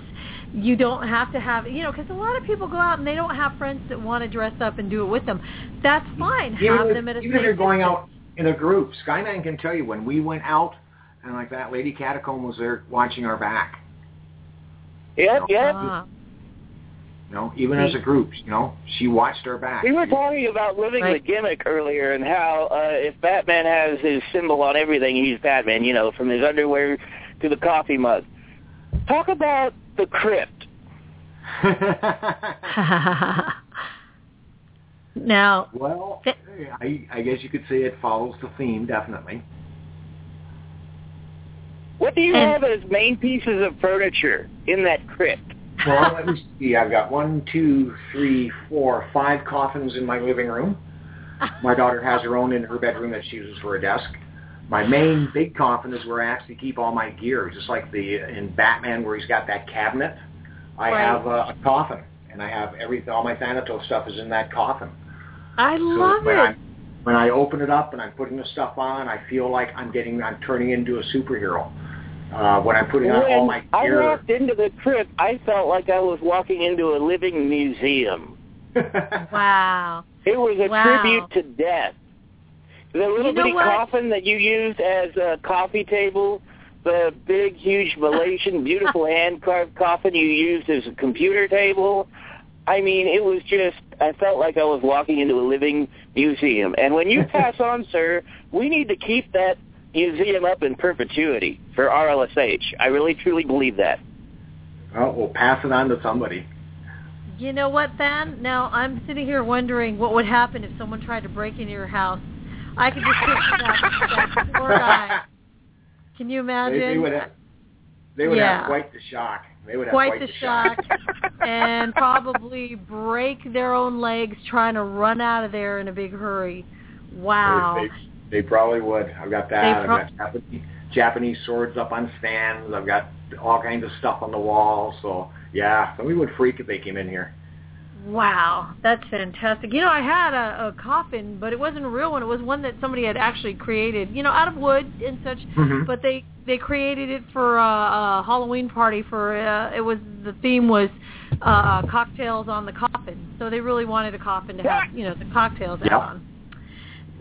You don't have to have, you know, because a lot of people go out and they don't have friends that want to dress up and do it with them. That's fine. even have if, them at a even if safe you're going out in a group, Skyman can tell you when we went out and like that lady catacomb was there watching our back. Yep, yep. Ah, You know, even as a group, you know, she watched her back. We were talking about living Right. the gimmick earlier and how uh, if Batman has his symbol on everything, he's Batman, you know, from his underwear to the coffee mug. Talk about the crypt. now, well, I, I guess you could say it follows the theme, definitely. What do you And- have as main pieces of furniture in that crypt? Well, let me see. I've got one, two, three, four, five coffins in my living room. My daughter has her own in her bedroom that she uses for a desk. My main big coffin is where I actually keep all my gear, just like the in Batman where he's got that cabinet. I Right. have a, a coffin, and I have every all my Thanatos stuff is in that coffin. I So love when it. I'm when I open it up and I'm putting the stuff on, I feel like I'm getting, I'm turning into a superhero. Uh, when I'm putting on all my I walked into the crypt, I felt like I was walking into a living museum. Wow. It was a Wow. tribute to death. The little You know bitty what? coffin that you used as a coffee table, the big, huge Malaysian, beautiful hand-carved coffin you used as a computer table. I mean, it was just, I felt like I was walking into a living museum. And when you pass on, sir, we need to keep that museum up in perpetuity for RLSH. I really, truly believe that. well, we'll pass it on to somebody. You know what, Van? Now I'm sitting here wondering what would happen if someone tried to break into your house. I could just picture that, that poor guy. Can you imagine? they would have, they would Yeah. have quite the shock. They would have Quite quite, the shock. and probably break their own legs trying to run out of there in a big hurry. Wow. They, they, probably would. I've got that. They I've got Japanese, Japanese swords up on stands. I've got all kinds of stuff on the wall. So yeah, somebody would freak if they came in here. Wow, that's fantastic. You know, I had a, a coffin, but it wasn't a real one. It was one that somebody had actually created, you know, out of wood and such. Mhm. But they they created it for a, a Halloween party. For uh, it was the theme was uh, cocktails on the coffin. So they really wanted a coffin to have, you know, the cocktails Yep. on.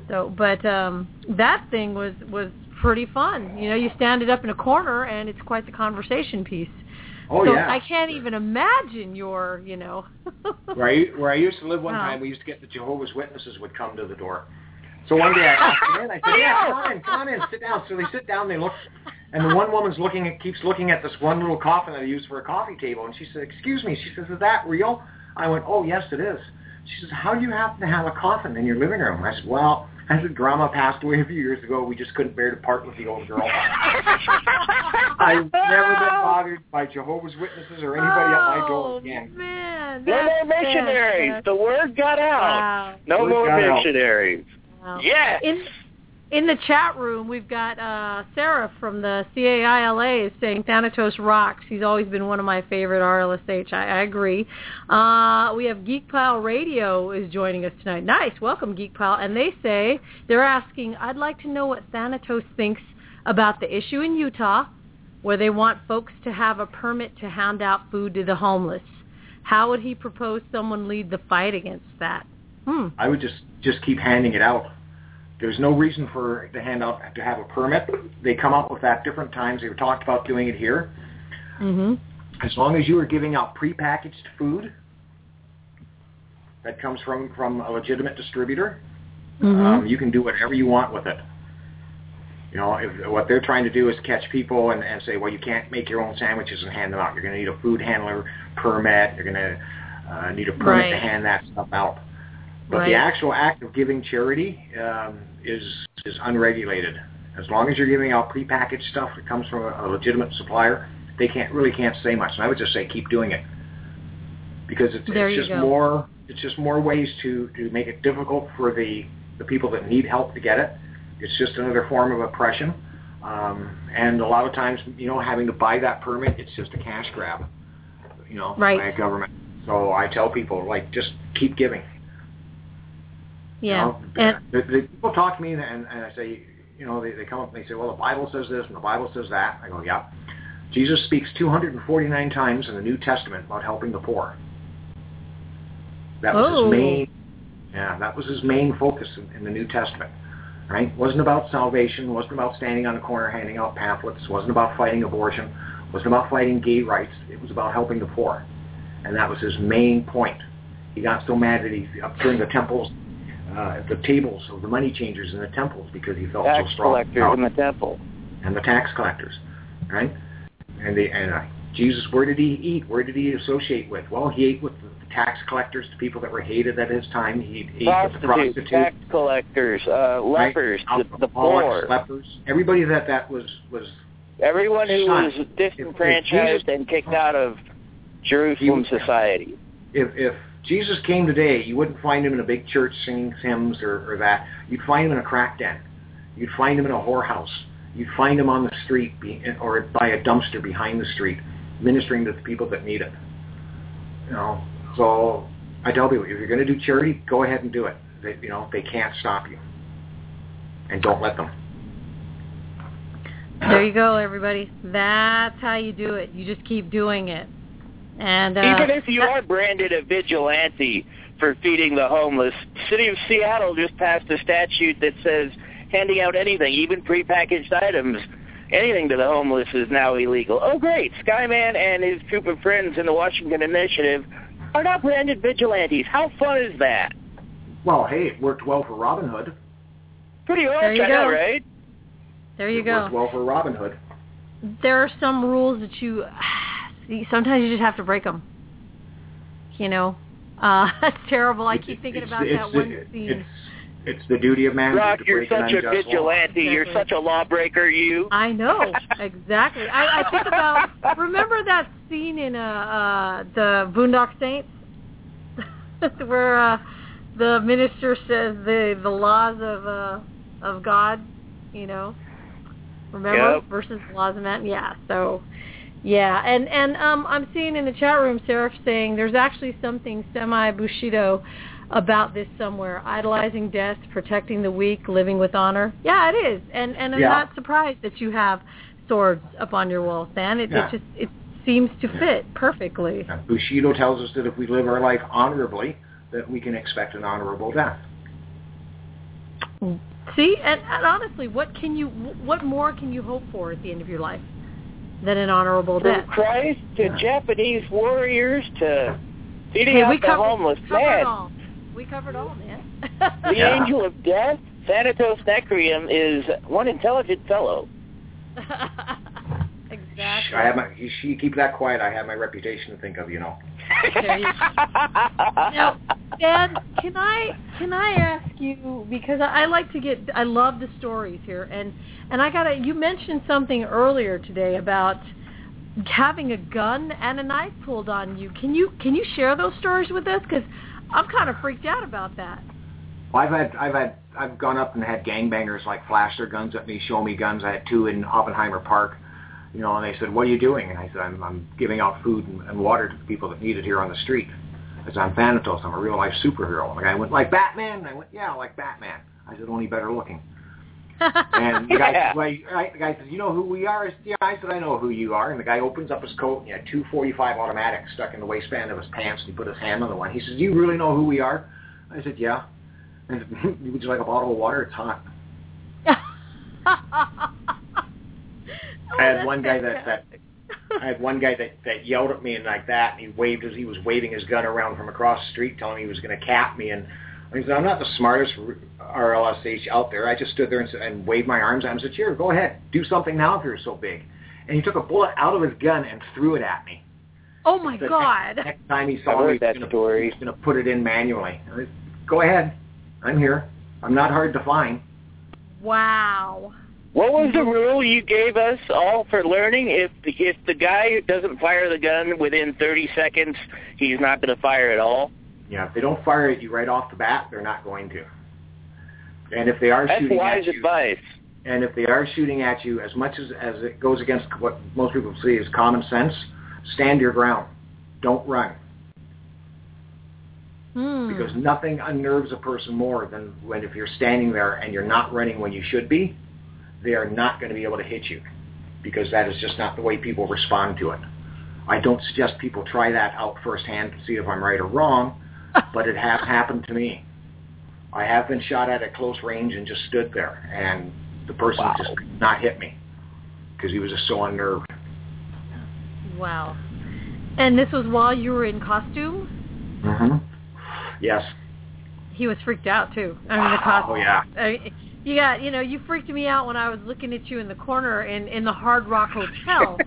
So, but um, that thing was was pretty fun. You know, you stand it up in a corner, and it's quite the conversation piece. Oh so yeah. I can't even imagine your, you know. where I where I used to live one time, we used to get the Jehovah's Witnesses would come to the door. So one day I asked them in. I said, "Yeah, come on in, come on in, sit down." So they sit down. They look, and the one woman's looking at keeps looking at this one little coffin that I use for a coffee table, and she said, "Excuse me." She says, "Is that real?" I went, "Oh yes, it is." She says, "How do you happen to have a coffin in your living room?" I said, "Well." I said, Grandma passed away a few years ago. We just couldn't bear to part with the old girl. I've never been bothered by Jehovah's Witnesses or anybody at my door Oh, again. Man, No more missionaries. fantastic. The word got out. Wow. No Word more got out. missionaries. wow. Yes. In in the chat room, we've got uh, Sarah from the CAILA is saying Thanatos rocks. He's always been one of my favorite RLSH. I, I agree. Uh, we have Geek Pile Radio is joining us tonight. Nice, welcome Geek Pile. And they say they're asking, I'd like to know what Thanatos thinks about the issue in Utah where they want folks to have a permit to hand out food to the homeless. How would he propose someone lead the fight against that? Hmm. I would just just keep handing it out. There's no reason for to hand out to have a permit. They come up with that different times. They were talked about doing it here. Mhm. As long as you are giving out prepackaged food that comes from from a legitimate distributor, Mhm. um, you can do whatever you want with it. You know, if what they're trying to do is catch people and, and say, well, you can't make your own sandwiches and hand them out. You're going to need a food handler permit. You're going to uh, need a permit to hand that stuff out. But Right. the actual act of giving charity um, is is unregulated. As long as you're giving out prepackaged stuff that comes from a, a legitimate supplier, they can't really can't say much. And I would just say keep doing it because it's, There it's just go. more it's just more ways to to make it difficult for the the people that need help to get it. It's just another form of oppression. Um, and a lot of times, you know, having to buy that permit, it's just a cash grab, you know, Right. by a government. So I tell people, like, just keep giving. You Yeah. know, And people talk to me and, and I say, you know, they, they come up and they say, well, the Bible says this and the Bible says that. I go, yeah. Jesus speaks 249 times in the New Testament about helping the poor. That was Oh. his main, yeah, that was his main focus in, in the New Testament. Right? wasn't about salvation. wasn't about standing on the corner handing out pamphlets. wasn't about fighting abortion. wasn't about fighting gay rights. It was about helping the poor, and that was his main point. He got so mad that he up during the temples, uh, at the tables of the money changers in the temples because he felt Tax so strong. Tax collectors in the temple. and the tax collectors, right? And the and uh, Jesus, where did he eat? Where did he associate with? Well, he ate with the, the tax collectors, the people that were hated at his time. He ate with the Prostitutes, tax collectors, uh, right? lepers, the, the Alcoholics, poor, lepers, everybody that that was was everyone who Son, was if- if disenfranchised Jesus- and kicked out of Jerusalem society. if if Jesus came today, you wouldn't find him in a big church singing hymns or, or that. You'd find him in a crack den. You'd find him in a whorehouse. You'd find him on the street be, or by a dumpster behind the street, ministering to the people that need it. You know, so I tell people, if you're going to do charity, go ahead and do it. They, you know, they can't stop you, and don't let them. There you go, everybody. That's how you do it. You just keep doing it. And uh, even if you are branded a vigilante for feeding the homeless, City of Seattle just passed a statute that says handing out anything, even prepackaged items, anything to the homeless is now illegal. Oh, great! Skyman and his troop of friends in the Washington Initiative are now branded vigilantes. How fun is that? Well, hey, it worked well for Robin Hood. Pretty There much, you I know, right? there you it go. worked well for Robin Hood. there are some rules that you sometimes you just have to break them. You know, uh, that's terrible. I keep thinking it's about the- that it's the- one scene. It's, it's the duty of man Rock, to you're break an such a unjust law. vigilante. You're such a lawbreaker, you. I know exactly. I, I think about remember that scene in uh, uh the Boondock Saints where uh, the minister says the the laws of uh of God, you know. Remember Yep. versus the laws of man. Yeah. So yeah, and and um I'm seeing in the chat room Seraph saying there's actually something semi bushido about this somewhere. Idolizing death, protecting the weak, living with honor. Yeah, it is. And and I'm Yeah. not surprised that you have swords up on your wall, Stan. It, Yeah. it just it seems to fit perfectly. Bushido tells us that if we live our life honorably, that we can expect an honorable death. See, and, and honestly, what can you what more can you hope for at the end of your life than an honorable From? Christ to Yeah. Japanese warriors to feeding Hey, out we the covered, homeless. covered Man, all. We covered all, man. the Yeah. angel of death, Thanatos Necrium, is one intelligent fellow. exactly. I have my. You, you keep that quiet. I have my reputation to think of. You know. There Now, Dan, can I can I ask you because I, I like to get I love the stories here and and I gotta you mentioned something earlier today about having a gun and a knife pulled on you. Can you can you share those stories with us? Because I'm kind of freaked out about that. Well, I've had I've had I've gone up and had gangbangers like flash their guns at me, show me guns. I had two in Oppenheimer Park, you know, and they said, "What are you doing?" And I said, "I'm I'm giving out food and, and water to the people that need it here on the street." I said, "I'm Thanatos. I'm a real life superhero." And the guy went, "Like Batman?" And I went, "Yeah, like Batman." I said, "Only better looking." And the guy, Yeah. said, well, I, the guy said, "You know who we are?" I said, "Yeah." I said, "I know who you are." And the guy opens up his coat and he had two 45 automatics stuck in the waistband of his pants. And he put his hand on the one. He says, "Do you really know who we are?" I said, "Yeah." And he said, would you like a bottle of water? It's hot. Oh, I had oh, one guy that- that- I had one guy that that yelled at me and like that, and he waved as he was waving his gun around from across the street, telling me he was going to cap me. And I said, "I'm not the smartest RLSH out there. I just stood there and, said- and waved my arms at him. and said, "Here, go ahead, do something now if you're so big." And he took a bullet out of his gun and threw it at me. oh my The God! Next, next time he saw me, he that gonna- story. he going to put it in manually. I said, Go ahead, I'm here. I'm not hard to find. Wow. What was the rule you gave us all for learning? If if the guy doesn't fire the gun within 30 seconds, he's not going to fire at all. Yeah, if they don't fire at you right off the bat, they're not going to. And if they are That's shooting wise at you, advice. and if they are shooting at you, as much as as it goes against what most people see is common sense, stand your ground. Don't run Hmm. because nothing unnerves a person more than when if you're standing there and you're not running when you should be, they are not going to be able to hit you because that is just not the way people respond to it. I don't suggest people try that out firsthand to see if I'm right or wrong, but it has happened to me. I have been shot at at close range and just stood there, and the person Wow. just could not hit me because he was just so unnerved. Wow. And this was while you were in costume? Mm-hmm. Yes. He was freaked out too. I mean, the costume. Oh yeah. I mean, you got, you know, you freaked me out when I was looking at you in the corner in in the Hard Rock Hotel.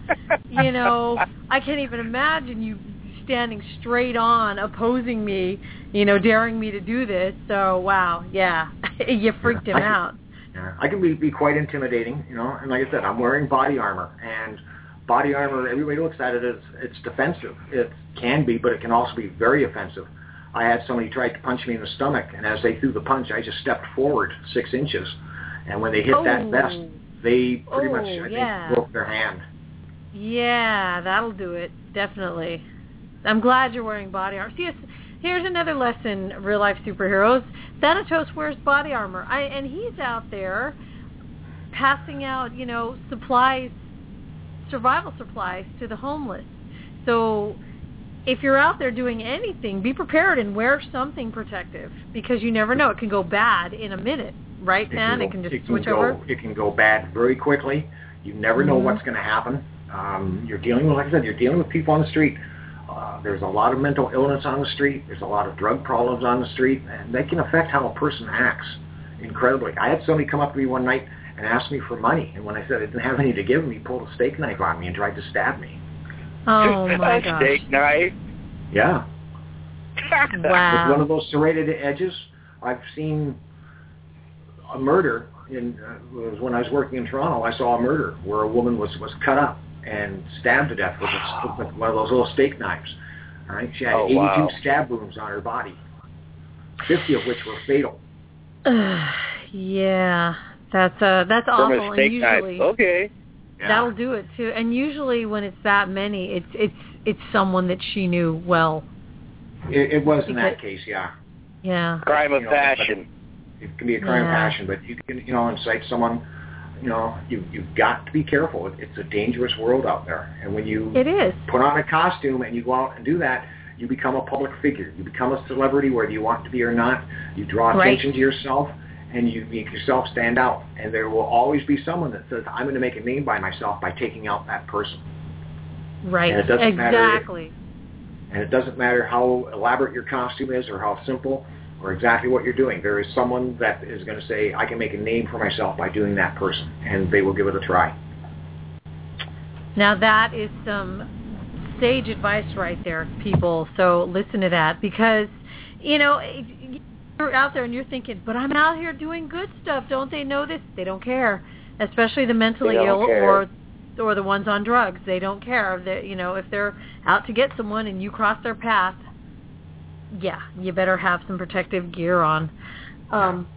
you know, I can't even imagine you standing straight on, opposing me, you know, daring me to do this. So, wow, yeah, you freaked him I can- out. Yeah, I can be, be quite intimidating, you know. And like I said, I'm wearing body armor, and body armor. Everybody looks at it as it's defensive. It can be, but it can also be very offensive. I had somebody try to punch me in the stomach, and as they threw the punch, I just stepped forward six inches, and when they hit that Oh. vest, they pretty Oh, much I think, broke their hand. Yeah, that'll do it. Definitely. I'm glad you're wearing body armor. See, here's another lesson: real life superheroes. Thanatos wears body armor, I, and he's out there passing out, you know, supplies, survival supplies to the homeless. So if you're out there doing anything, be prepared and wear something protective because you never know. It can go bad in a minute, right, It man? can It can just it can switch go, over. It can go bad very quickly. You never know Mhm. what's going to happen. Um, you're dealing with, like I said, you're dealing with people on the street. Uh, there's a lot of mental illness on the street. There's a lot of drug problems on the street, and they can affect how a person acts incredibly. I had somebody come up to me one night and ask me for money, and when I said I didn't have any to give him, he pulled a steak knife on me and tried to stab me. Oh my a gosh! steak knife. Yeah, Wow. with one of those serrated edges. I've seen a murder in uh, was when I was working in Toronto. I saw a murder where a woman was was cut up and stabbed to death with, a, with one of those little steak knives. All right, she had Oh, 82 wow. stab wounds on her body, 50 of which were fatal. yeah, that's uh that's From awful. a steak and knife. usually Okay. that'll do it too. And usually when it's that many, it's it's it's someone that she knew well. It, it was in that case, yeah. Yeah. Crime of You know, passion. It can be a crime of passion, but you can, you know, incite someone. You know, you you've got to be careful. It's a dangerous world out there, and when you It is. put on a costume and you go out and do that, you become a public figure. You become a celebrity, whether you want to be or not. You draw Right. attention to yourself, and you make yourself stand out. And there will always be someone that says, "I'm going to make a name by myself by taking out that person." Right. And it doesn't matter if- exactly. And it doesn't matter how elaborate your costume is or how simple or exactly what you're doing. There is someone that is going to say, "I can make a name for myself by doing that person," and they will give it a try. Now that is some sage advice right there, people. So listen to that because, you know, you're out there and you're thinking, but I'm out here doing good stuff. Don't they know this? They don't care, especially the mentally ill care. or or the ones on drugs. They don't care. That you know, if they're out to get someone and you cross their path, yeah, you better have some protective gear on. Um,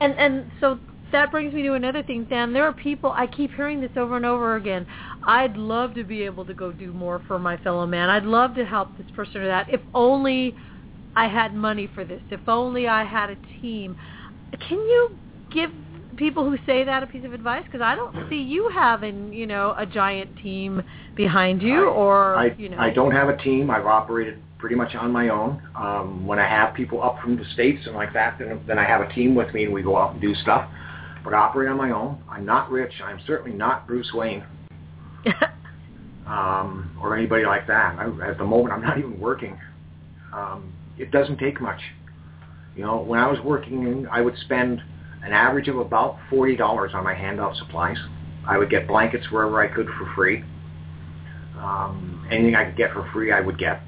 and and so that brings me to another thing, Sam. There are people I keep hearing this over and over again. I'd love to be able to go do more for my fellow man. I'd love to help this person or that. If only I had money for this. If only I had a team. Can you give people who say that a piece of advice? Because I don't see you having, you know, a giant team behind you, I- or I, you know. I don't have a team. I've operated pretty much on my own. Um, when I have people up from the states and like that, then, then I have a team with me and we go out and do stuff. But I operate on my own. I'm not rich. I'm certainly not Bruce Wayne um, or anybody like that. I, at the moment, I'm not even working. Um, it doesn't take much. You know, when I was working, I would spend an average of about forty dollars on my handout supplies. I would get blankets wherever I could for free. Um, anything I could get for free, I would get.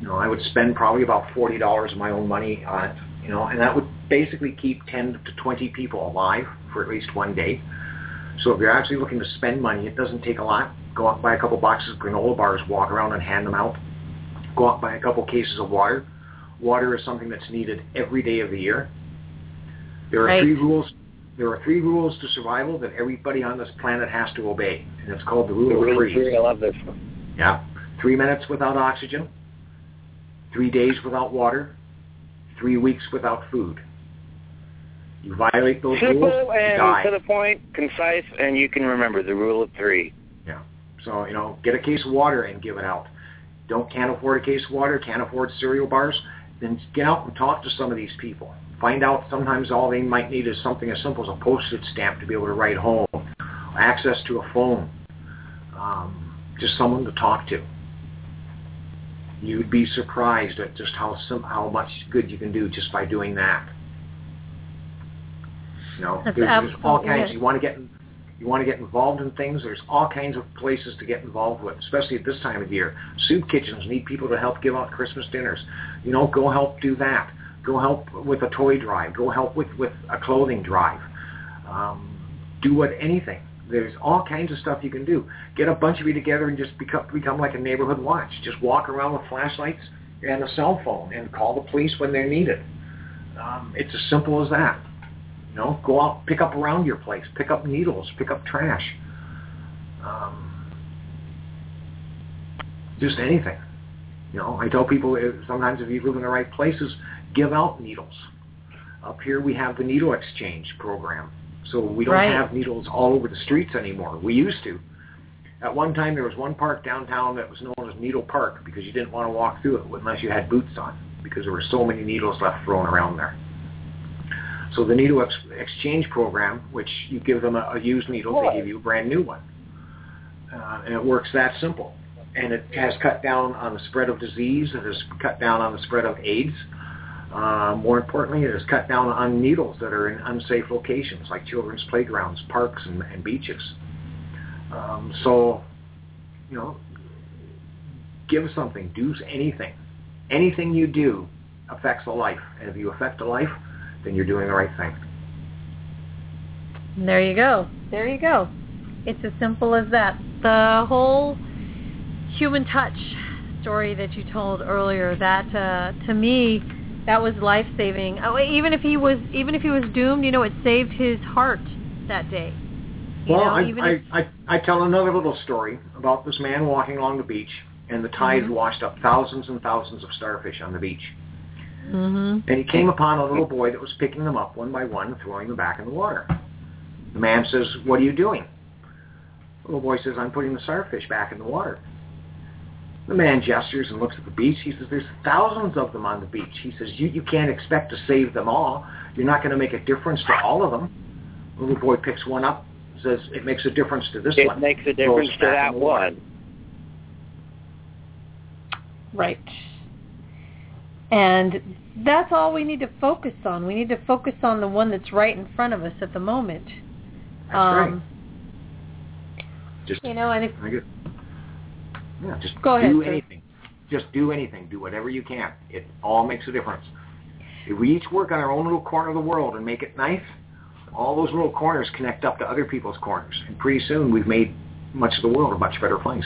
You know, I would spend probably about forty dollars of my own money on it. You know, and that would basically keep ten to twenty people alive for at least one day. So if you're actually looking to spend money, it doesn't take a lot. Go out buy a couple boxes of granola bars, walk around and hand them out. Go out and buy a couple cases of water. Water is something that's needed every day of the year. There are Right. three rules. There are three rules to survival that everybody on this planet has to obey, and it's called the rule of three. threes. really, I love this one. Yeah. Three minutes without oxygen, three days without water, three weeks without food. You violate those rules, Simple you and die. to the point, concise, and you can remember the rule of three. Yeah. So, you know, get a case of water and give it out. Don't can't afford a case of water, can't afford cereal bars, then get out and talk to some of these people. Find out sometimes all they might need is something as simple as a postage stamp to be able to write home, access to a phone, um, just someone to talk to. You'd be surprised at just how sim- how much good you can do just by doing that. You know, That's there's, there's all kinds. You want to get you want to get involved in things. There's all kinds of places to get involved with, especially at this time of year. Soup kitchens need people to help give out Christmas dinners. You know, go help do that. Go help with a toy drive. Go help with with a clothing drive. Um, do what anything. There's all kinds of stuff you can do. Get a bunch of you together and just become become like a neighborhood watch. Just walk around with flashlights and a cell phone and call the police when they're needed. Um, it's as simple as that. You know, go out, pick up around your place, pick up needles, pick up trash. Um, just anything. You know, I tell people uh, sometimes if you live in the right places, give out needles. Up here we have the needle exchange program. So we don't Right. have needles all over the streets anymore. We used to. At one time there was one park downtown that was known as Needle Park because you didn't want to walk through it unless you had boots on because there were so many needles left thrown around there. So the needle ex- exchange program, which you give them a, a used needle, they give you a brand new one. Uh, and it works that simple. And it has cut down on the spread of disease. It has cut down on the spread of AIDS. Uh, more importantly, it has cut down on needles that are in unsafe locations like children's playgrounds, parks, and, and beaches. Um, so, you know, give something, do anything. Anything you do affects a life. And if you affect a life, then you're doing the right thing. There you go. There you go. It's as simple as that. The whole human touch story that you told earlier, that uh, to me, that was life saving. Oh, even if he was, even if he was doomed, you know, it saved his heart that day. You Well, know, I, even I, if, I, I tell another little story about this man walking along the beach, and the tide Mhm. washed up thousands and thousands of starfish on the beach. Hmm And he came upon a little boy that was picking them up one by one and throwing them back in the water. The man says, what are you doing? The little boy says, I'm putting the starfish back in the water. The man gestures and looks at the beach. He says, there's thousands of them on the beach. He says, you, you can't expect to save them all. You're not going to make a difference to all of them. The little boy picks one up, says, it makes a difference to this It one. It makes a difference to that in water. one. Right. And that's all we need to focus on. We need to focus on the one that's right in front of us at the moment. That's right. Um, Just You know, and if I get, yeah, just Go ahead, do sir. anything. Just do anything. Do whatever you can. It all makes a difference. If we each work on our own little corner of the world and make it nice, all those little corners connect up to other people's corners, and pretty soon we've made much of the world a much better place.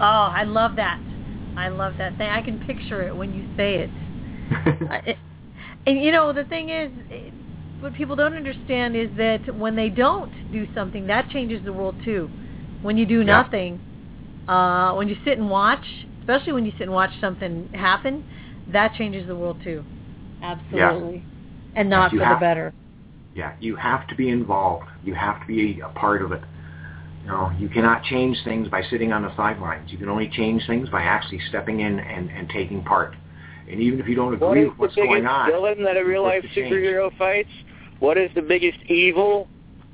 oh, I love that. I love that thing. I can picture it when you say it. I- it and you know, the thing is, it- what people don't understand is that when they don't do something, that changes the world too. When you do Yeah. nothing, uh, when you sit and watch, especially when you sit and watch something happen, that changes the world too. Absolutely. And not you for have- the better. yeah, you have to be involved. You have to be a part of it. You know, you cannot change things by sitting on the sidelines. You can only change things by actually stepping in and, and taking part. And even if you don't agree is with what's going on, the villain that a real life what's change? superhero fights? What is the biggest evil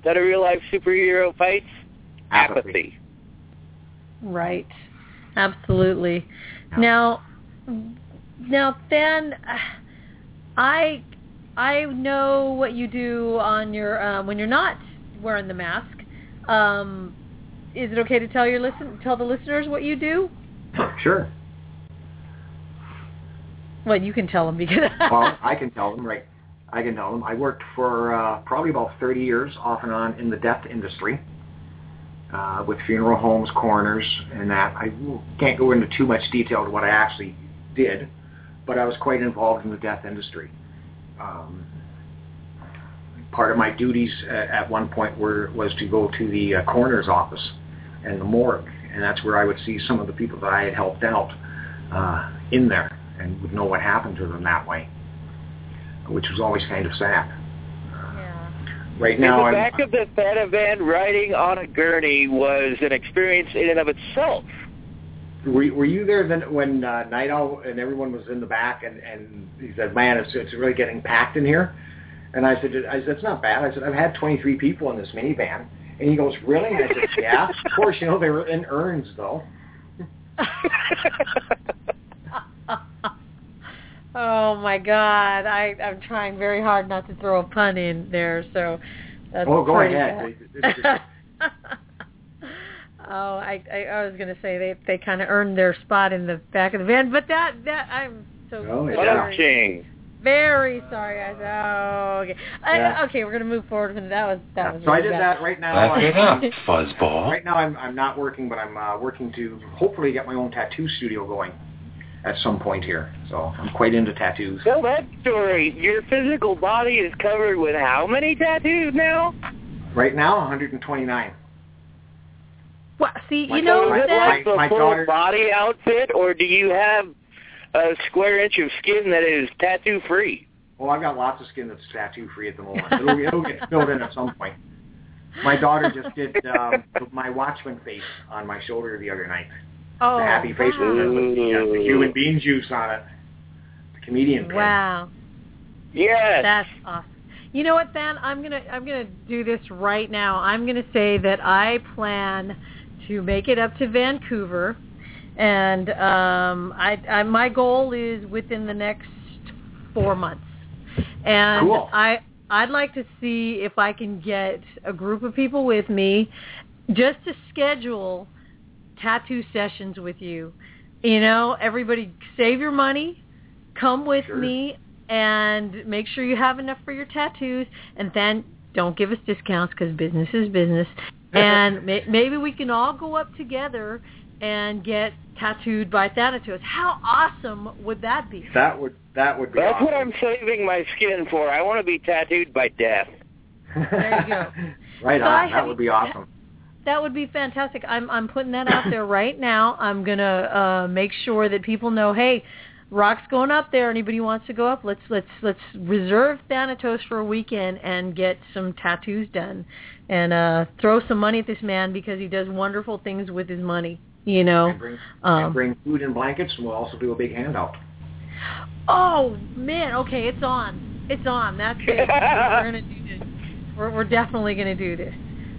that a real life superhero fights? Apathy. Right. Absolutely. Yeah. Now, now, then, I I know what you do on your um, when you're not wearing the mask. Um, is it okay to tell your listen tell the listeners what you do? Sure. Well, you can tell them because well, I can tell them, right? I can tell them. I worked for uh, probably about 30 years off and on in the death industry uh, with funeral homes, coroners, and that. I can't go into too much detail to what I actually did, but I was quite involved in the death industry. Um, part of my duties at, at one point were was to go to the uh, coroner's office and the morgue, and that's where I would see some of the people that I had helped out uh, in there and would know what happened to them that way, which was always kind of sad. yeah. Right In now, the I'm, back of the Theta van riding on a gurney was an experience in and of itself. were, were you there then when uh, Night Owl and everyone was in the back, and, and he said, "Man, it's it's really getting packed in here." And I said, "I said it's not bad." I said, "I've had 23 people in this minivan." And he goes, "Really?" And I said, "Yeah." of course, you know they were in urns though. oh my God! I I'm trying very hard not to throw a pun in there, so that's Oh, go ahead. oh, I, I I was gonna say they they kind of earned their spot in the back of the van, but that that I'm so Oh, yeah. What king. Very sorry. I said, oh, okay, Yeah. I, okay, we're gonna move forward. From that was that was so I did bad. that right now. Wrap it I'm- up, fuzzball. Right now, I'm I'm not working, but I'm uh, working to hopefully get my own tattoo studio going at some point here. So I'm quite into tattoos. Tell that story. Your physical body is covered with how many tattoos now? Right now, 129. Well, see, My you know, daughter- is it that, like the my full daughter- body outfit, or do you have a square inch of skin that is tattoo free? Well, I've got lots of skin that's tattoo free at the moment. It'll, it'll get filled in at some point. My daughter just did um, my Watchmen face on my shoulder the other night. oh, the happy face wow. with, the, the, uh, the Ooh. human bean juice on it. The comedian pin. Wow. Yes. That's awesome. You know what, Van? I'm gonna I'm gonna do this right now. I'm gonna say that I plan to make it up to Vancouver, and um, I, I my goal is within the next four months, and Cool. I I'd like to see if I can get a group of people with me, just to schedule tattoo sessions with you. You know, everybody save your money, come with Sure. me, and make sure you have enough for your tattoos, and then don't give us discounts because business is business. And may, maybe we can all go up together and get tattooed by Thanatos. How awesome would that be? That would that would be. That's awesome. what I'm saving my skin for. I want to be tattooed by death. There you go. right So on. have- That would be awesome. That would be fantastic. I'm I'm putting that out there right now. I'm gonna uh, make sure that people know, hey, Rock's going up there. Anybody wants to go up? Let's let's let's reserve Thanatos for a weekend and get some tattoos done, and uh, throw some money at this man because he does wonderful things with his money. You know. And bring, and Um, bring food and blankets, and we'll also do a big handout. oh man, okay, it's on. It's on. That's it. we're gonna do this. We're we're definitely gonna do this.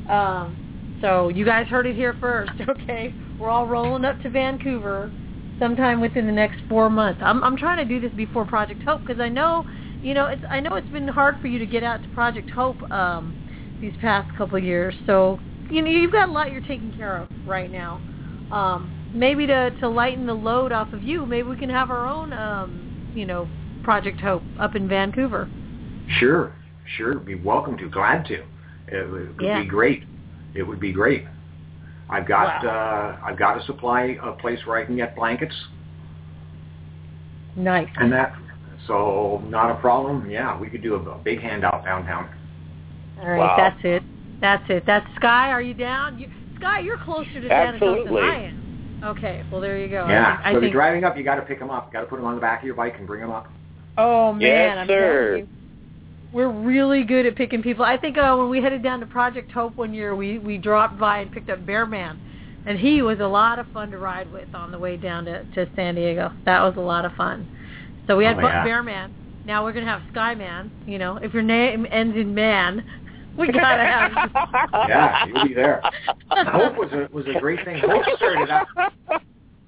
Um, so you guys heard it here first, okay? We're all rolling up to Vancouver sometime within the next four months. I'm I'm trying to do this before Project Hope because I know, you know, it's I know it's been hard for you to get out to Project Hope um, these past couple of years. So you know you've got a lot you're taking care of right now. Um, maybe to to lighten the load off of you, maybe we can have our own, um, you know, Project Hope up in Vancouver. Sure, sure. Be welcome to. Glad to. It would it'd Yeah. be great. It would be great. I've got uh, I've got a supply a place where I can get blankets Nice. and that. So not a problem. Yeah, we could do a, a big handout downtown. All right, Wow. that's it. That's it. That's Sky. Are you down? You, Sky, you're closer to Thanatos than I am. Okay, well there you go. I yeah. think- so I if you're think. driving up, you got to pick them up. Got to put them on the back of your bike and bring them up. Oh man, Yes, I'm sir. telling you, we're really good at picking people. I think uh, when we headed down to Project Hope one year, we we dropped by and picked up Bearman, and he was a lot of fun to ride with on the way down to to San Diego. That was a lot of fun. So we had Oh, Bu- yeah. Bearman. Now we're gonna have Skyman. You know, if your name ends in man, we gotta have. Yeah, you'll be there. Hope was a was a great thing. Hope started out.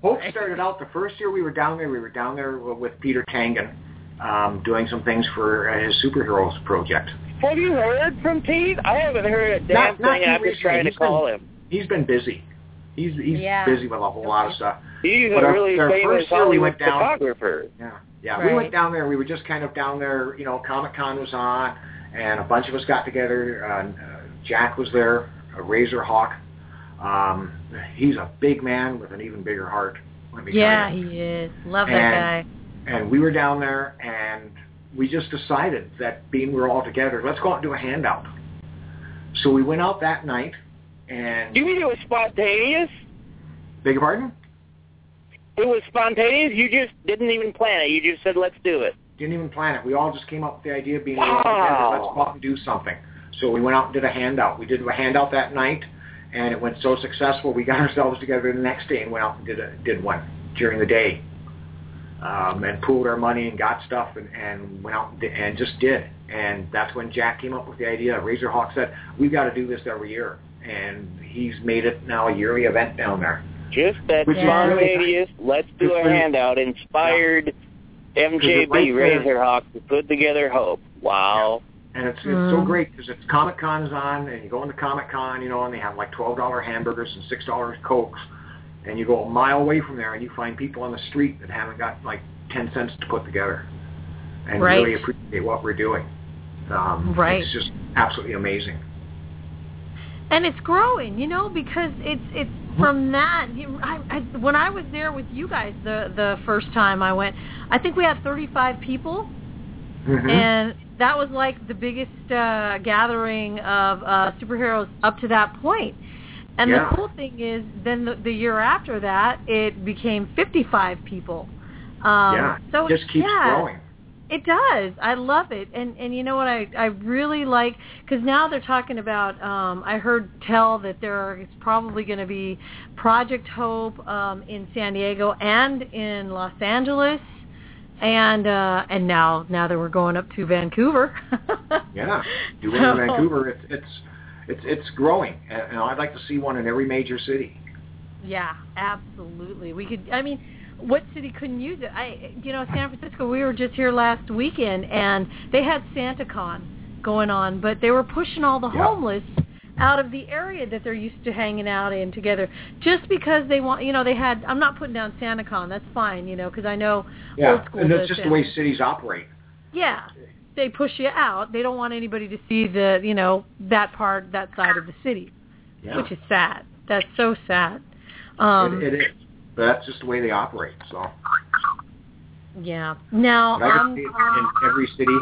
Hope started out the first year we were down there. We were down there with Peter Tangen, um, doing some things for uh, his superheroes project. Have you heard from Pete? I haven't heard a damn Not- not thing. too I've been trying to He's been- call him. He's been busy. He's he's Yeah. busy with a whole lot of stuff. He's But a our- really our famous first year we went down- photographer. Yeah, yeah. We went down there. We were just kind of down there. You know, Comic Con was on, and a bunch of us got together. Uh, uh, Jack was there, a Razor Hawk. Um, he's a big man with an even bigger heart. Let me yeah, he is. Love that guy. and we were down there and we just decided that being we're all together, let's go out and do a handout. So we went out that night and You mean it was spontaneous? beg your pardon? It was spontaneous. You just didn't even plan it. You just said, "Let's do it." Didn't even plan it. We all just came up with the idea of being we're together, let's go out and do something. So we went out and did a handout. We did a handout that night and it went so successful we got ourselves together the next day and went out and did a did one during the day. Um, and pooled our money and got stuff and, and went out and, did, and just did. And that's when Jack came up with the idea. Razorhawk said, we've got to do this every year. And he's made it now a yearly event down there. Just that spontaneous. Let's do Just a handout. Inspired MJB right there- Razorhawk to put together Hope. Wow. And it's it's so Mm. great because it's Comic Con is on, and you go into Comic Con, you know, and they have like twelve dollar hamburgers and six dollars cokes, and you go a mile away from there, and you find people on the street that haven't got like ten cents to put together, and Right. really appreciate what we're doing. Um, Right. It's just absolutely amazing. and it's growing, you know, because it's it's from that. You, I, I, when I was there with you guys the the first time I went, I think we had 35 people, Mhm. and that was like the biggest uh, gathering of uh, superheroes up to that point. And Yeah. the cool thing is, then the, the year after that, it became 55 people. Um, yeah, so it just keeps yeah, growing. It does. I love it. And and you know what I I really like cuz now they're talking about um I heard tell that there is probably going to be Project Hope um in San Diego and in Los Angeles and uh and now now that we're going up to Vancouver. Yeah, you live in Vancouver, it's it's it's it's growing, and I'd like to see one in every major city. Yeah, absolutely. We could. I mean, what city couldn't use it? I, you know, San Francisco. We were just here last weekend, and they had SantaCon going on, but they were pushing all the Yeah. homeless out of the area that they're used to hanging out in together, just because they want. You know, they had. I'm not putting down SantaCon. That's fine. You know, because I know Yeah, old school and that's just Santa- the way cities operate. yeah, they push you out. They don't want anybody to see the, you know, that part, that side of the city, Yeah, which is sad. That's so sad. Um, it, it is. But that's just the way they operate. So Yeah. Now, But I um, can see it in every city.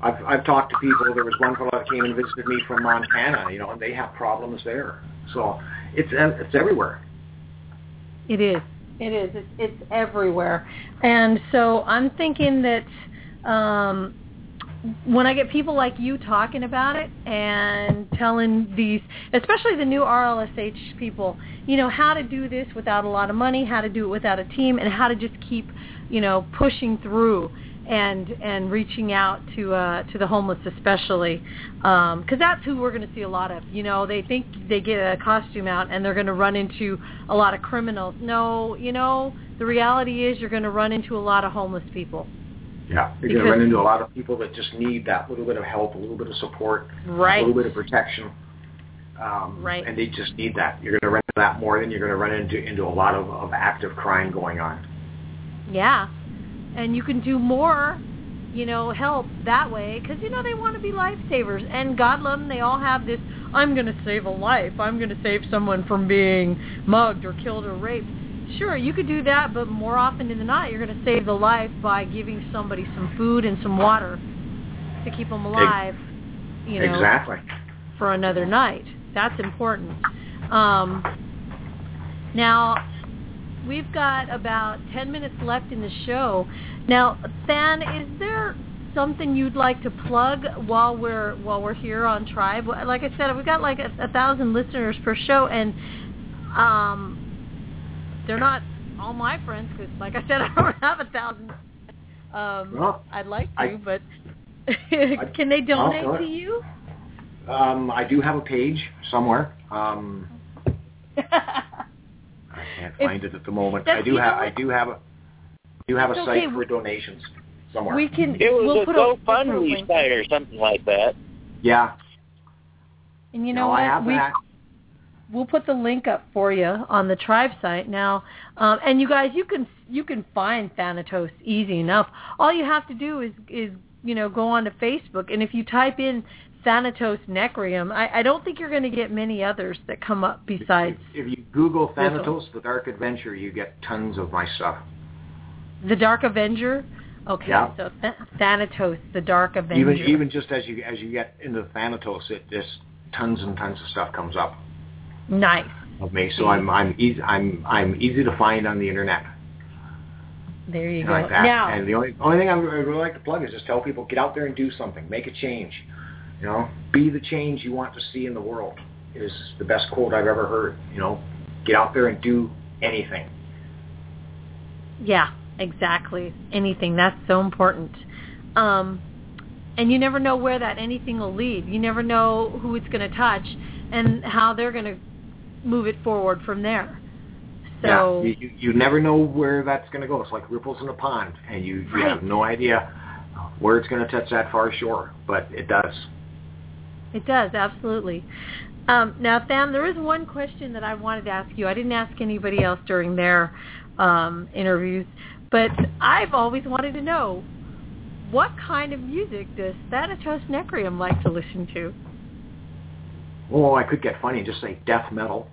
I've I've talked to people. There was one fellow that came and visited me from Montana. You know, and they have problems there. So it's uh, it's everywhere. it is. It is. It's, it's everywhere. And so I'm thinking that um, when I get people like you talking about it and telling these, especially the new RLSH people, you know, how to do this without a lot of money, how to do it without a team, and how to just keep, you know, pushing through and and reaching out to uh to the homeless especially um because that's who we're going to see a lot of. You know they think they get a costume out and they're going to run into a lot of criminals. No you know the reality is you're going to run into a lot of homeless people Yeah, you're going to run into a lot of people that just need that little bit of help, a little bit of support, right a little bit of protection. Um, Right. And they just need that. You're going to run into that more than you're going to run into into a lot of, of active crime going on. Yeah. And you can do more, you know, help that way because, you know, they want to be lifesavers. And God love them, they all have this, I'm going to save a life. I'm going to save someone from being mugged or killed or raped. Sure, you could do that, but more often than not, you're going to save the life by giving somebody some food and some water to keep them alive, you know, exactly. for another night. That's important. Um, now, we've got about 10 minutes left in the show. Now, Than, is there something you'd like to plug while we're while we're here on Tribe? Like I said, we've got like a, a thousand listeners per show, and um, they're not all my friends because, like I said, I don't have a thousand. Um, Well, I'd like to, I- but can they donate I'll- to you? Um, I do have a page somewhere. Um, I can't If- find it at the moment. I do have I do have a do have a site okay. for donations somewhere. we can. It was we'll a put we'll GoFundMe site or something like that. yeah. And you know no, what? I have we that. We'll put the link up for you on the tribe site now. Um, and you guys, you can you can find Thanatos easy enough. All you have to do is is you know go onto Facebook, and if you type in Thanatos Necrium, I, I don't think you're going to get many others that come up besides If you Google. Thanatos: The Dark Adventure, you get tons of my stuff. the Dark Avenger. Okay, Yeah. so Th- Thanatos, the Dark Avenger. Even even just as you as you get into Thanatos, it just tons and tons of stuff comes up nice. of me. So I'm I'm easy I'm I'm easy to find on the internet. There you go. like. Now, And the only only thing I would really like to plug is just tell people get out there and do something, make a change. You know, be the change you want to see in the world. Is the best quote I've ever heard. You know, get out there and do anything. Yeah, exactly. Anything. That's so important. Um, and you never know where that anything will lead. You never know who it's going to touch and how they're going to move it forward from there. So yeah, you, you you never know where that's going to go. It's like ripples in a pond, and you, you Right. have no idea where it's going to touch that far shore, but it does. it does, absolutely. Um, now, Than, there is one question that I wanted to ask you. I didn't ask anybody else during their um, interviews, but I've always wanted to know what kind of music does Thanatos Necrium like to listen to? Oh, I could get funny and just say death metal.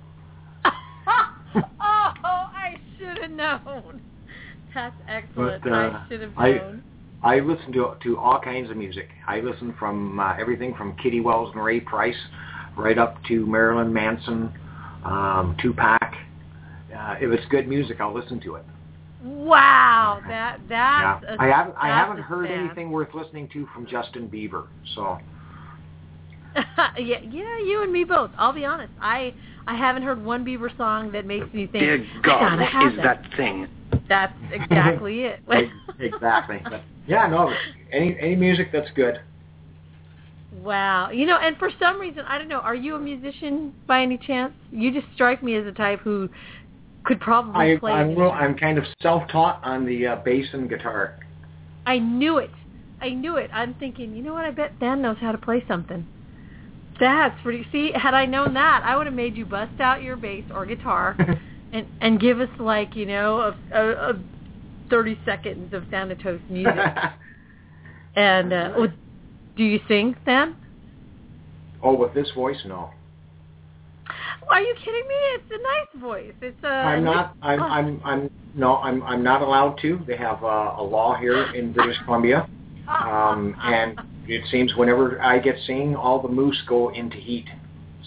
oh, I should have known. That's excellent. But, uh, I should have I- known. I listen to to all kinds of music. I listen from uh, everything from Kitty Wells and Ray Price right up to Marilyn Manson, um, Tupac. Uh, if it's good music, I'll listen to it. Wow, that that's yeah. a, I haven't I haven't heard fan. anything worth listening to from Justin Bieber. So yeah, yeah, you and me both. I'll be honest. I I haven't heard one Bieber song that makes me think. Dear God, have is that. that thing? That's exactly it. exactly. But yeah, no, any any music that's good. wow. You know, and for some reason, I don't know. Are you a musician by any chance? You just strike me as a type who could probably I, play. I'm instrument. I'm kind of self-taught on the uh, bass and guitar. I knew it. I knew it. I'm thinking, you know what? I bet Dan knows how to play something. That's pretty. See, had I known that, I would have made you bust out your bass or guitar and and give us like you know a, a, a 30 seconds of Thanatos music. and uh, oh, do you sing, then? oh, with this voice, no. Are you kidding me? It's a nice voice. It's a. I'm not. I'm. Oh. I'm. I'm. No. I'm. I'm not allowed to. They have uh, a law here in British Columbia, um, and it seems whenever I get singing, all the moose go into heat.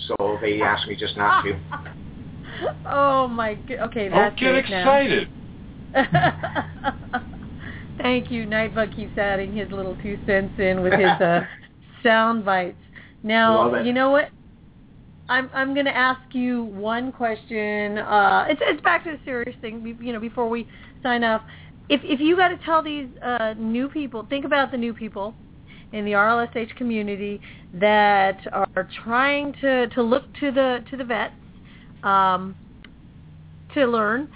So they ask me just not to. oh my. go- Okay, that's Don't get it excited. Thank you. Nightbug keeps adding his little two cents in with his uh, sound bites. Now, you know what? I'm I'm going to ask you one question. Uh, it's it's back to the serious thing. be- You know, before we sign off, if if you got to tell these uh, new people, think about the new people in the RLSH community that are trying to to look to the to the vets um, to learn.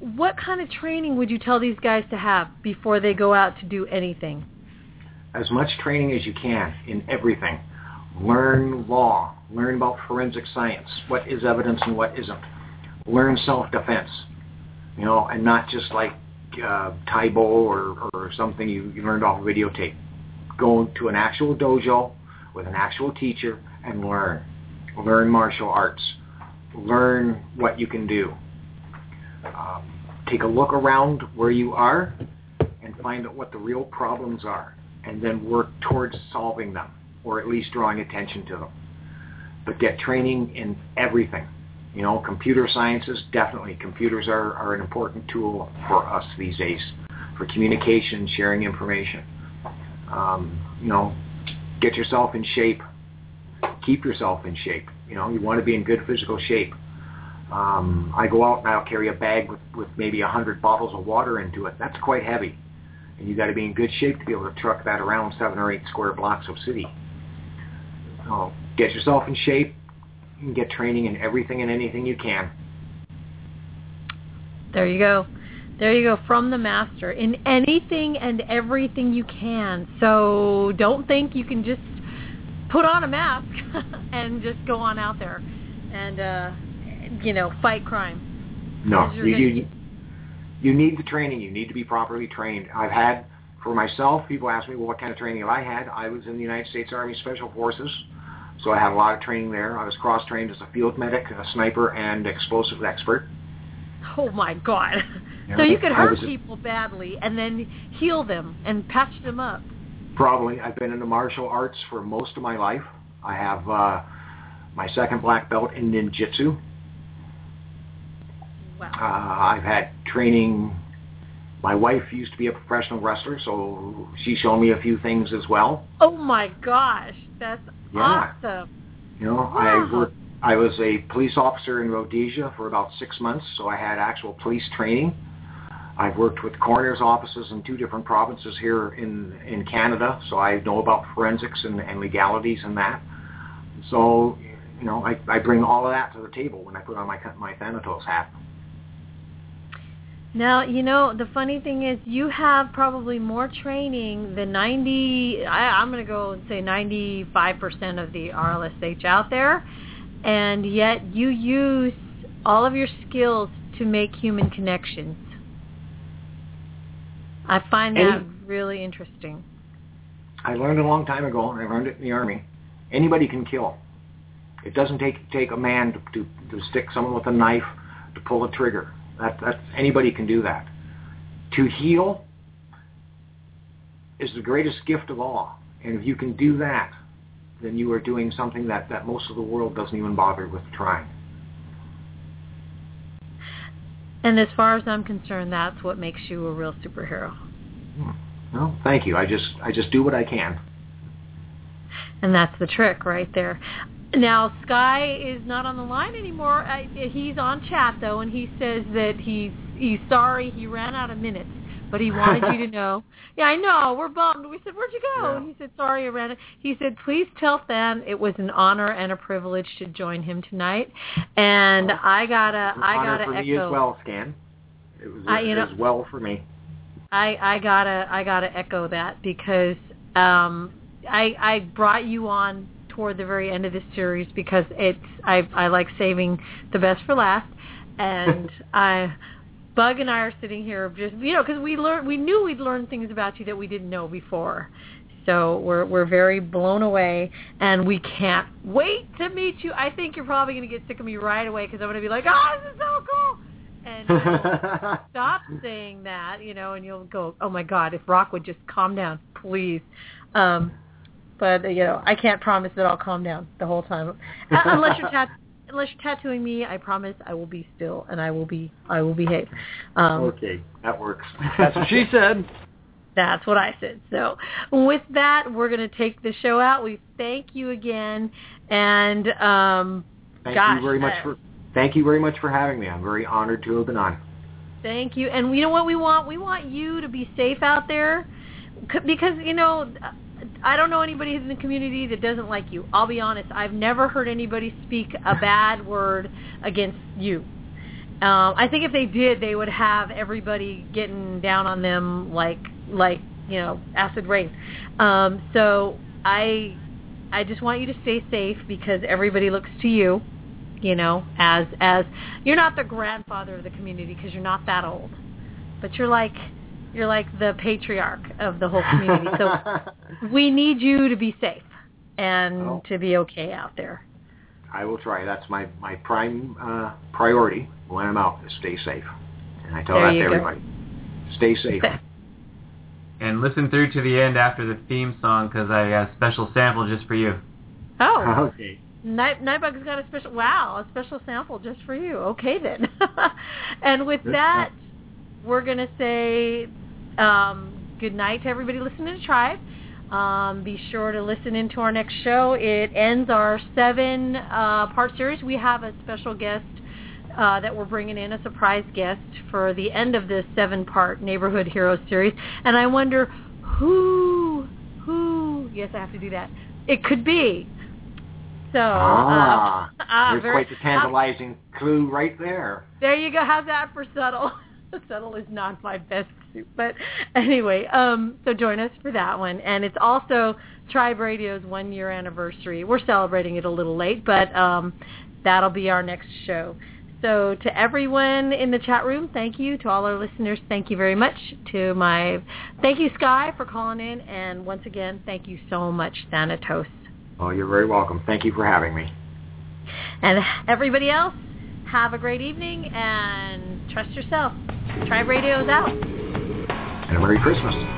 What kind of training would you tell these guys to have before they go out to do anything? As much training as you can in everything. Learn law. Learn about forensic science. What is evidence and what isn't. Learn self-defense. You know, and not just like uh, Tae Bo or, or something you, you learned off videotape. Go to an actual dojo with an actual teacher and learn. Learn martial arts. Learn what you can do. Um, take a look around where you are and find out what the real problems are and then work towards solving them or at least drawing attention to them. But get training in everything. You know, computer sciences, definitely. Computers are, are an important tool for us these days for communication, sharing information. Um, you know, get yourself in shape. Keep yourself in shape. You know, you want to be in good physical shape. Um, I go out and I'll carry a bag with, with maybe a hundred bottles of water into it. That's quite heavy. And you got to be in good shape to be able to truck that around seven or eight square blocks of city. So get yourself in shape and get training in everything and anything you can. There you go. There you go from the master in anything and everything you can. So don't think you can just put on a mask and just go on out there and uh you know fight crime. No, you, you you need the training. You need to be properly trained. I've had for myself. People ask me, well, what kind of training have I had? I was in the United States Army Special Forces, so I had a lot of training there. I was cross trained as a field medic, a sniper, and explosive expert. Oh my god. So you could hurt people badly and then heal them and patch them up. Probably. I've been into martial arts for most of my life. I have uh, my second black belt in ninjutsu. Wow. Uh, I've had training. My wife used to be a professional wrestler, so she showed me a few things as well. Oh my gosh. That's Yeah. awesome. You know, Wow. I worked. I was a police officer in Rhodesia for about six months, so I had actual police training. I've worked with coroner's offices in two different provinces here in in Canada, so I know about forensics and, and legalities and that. So, you know, I, I bring all of that to the table when I put on my my Thanatos hat. Now, you know, the funny thing is you have probably more training than 90, I, I'm going to go and say 95% of the RLSH out there, and yet you use all of your skills to make human connections. I find that really interesting. I learned a long time ago, and I learned it in the army. Anybody can kill. It doesn't take take a man to, to, to stick someone with a knife to pull a trigger. That that's anybody can do that. To heal is the greatest gift of all, and if you can do that, then you are doing something that, that most of the world doesn't even bother with trying. And as far as I'm concerned, that's what makes you a real superhero. Well, thank you. I just I just do what I can. And that's the trick right there. Now, Sky is not on the line anymore. I, he's on chat though, and he says that he's he's sorry he ran out of minutes, but he wanted you to know. Yeah, I know. We're bummed. We said, "Where'd you go?" Yeah. And he said, "Sorry, I ran." It. He said, "Please tell Than it was an honor and a privilege to join him tonight." And Well, I gotta, I gotta for echo. me as well, Scan. It was I- you know- as well for me. I I gotta I gotta echo that because um I I brought you on toward the very end of this series because it's I I like saving the best for last and I Bug and I are sitting here just you know because we learned we knew we'd learned things about you that we didn't know before. So we're we're very blown away, and we can't wait to meet you. I think you're probably going to get sick of me right away because I'm going to be like, "Oh, this is so cool!" And you'll stop saying that, you know, and you'll go, "Oh my God, if Rock would just calm down, please." Um, but you know, I can't promise that I'll calm down the whole time, Uh, unless you're tat- unless you're tattooing me. I promise I will be still and I will be I will behave. Um, okay, that works. That's what she said. That's what I said. So with that, we're going to take the show out. We thank you again, and um, Thank gosh, you very much uh, for thank you very much for having me. I'm very honored to have been on. Thank you. And you know what we want? We want you to be safe out there because, you know, I don't know anybody in the community that doesn't like you. I'll be honest. I've never heard anybody speak a bad word against you. Um, I think if they did, they would have everybody getting down on them like, like you know, acid rain. Um, so I, I just want you to stay safe because everybody looks to you you know, as as you're not the grandfather of the community because you're not that old, but you're like you're like the patriarch of the whole community. So we need you to be safe and Oh. to be okay out there. I will try. That's my my prime uh, priority when I'm out is stay safe, and I tell There that to go. everybody. Stay safe. And listen through to the end after the theme song because I got a special sample just for you. Oh, Okay. Night Nightbug's got a special wow, a special sample just for you. Okay then. and with Good that, we're gonna say um, good night to everybody listening to Tribe. Um, be sure to listen into our next show. It ends our seven uh, part series. We have a special guest uh, that we're bringing in, a surprise guest for the end of this seven part Neighborhood Heroes series. And I wonder who, who, yes, I have to do that. It could be. So, Ah, uh, ah, there's very- quite the tantalizing clue right there. there you go. How's that for subtle? subtle is not my best suit, but anyway. Um, so join us for that one, and it's also Tribe Radio's one year anniversary. We're celebrating it a little late, but um, that'll be our next show. So to everyone in the chat room, thank you. To all our listeners, thank you very much. To my, thank you Sky for calling in, and once again, thank you so much Thanatos. Oh, you're very welcome. Thank you for having me. And everybody else, have a great evening and trust yourself. Tribe Radio's out. And a Merry Christmas.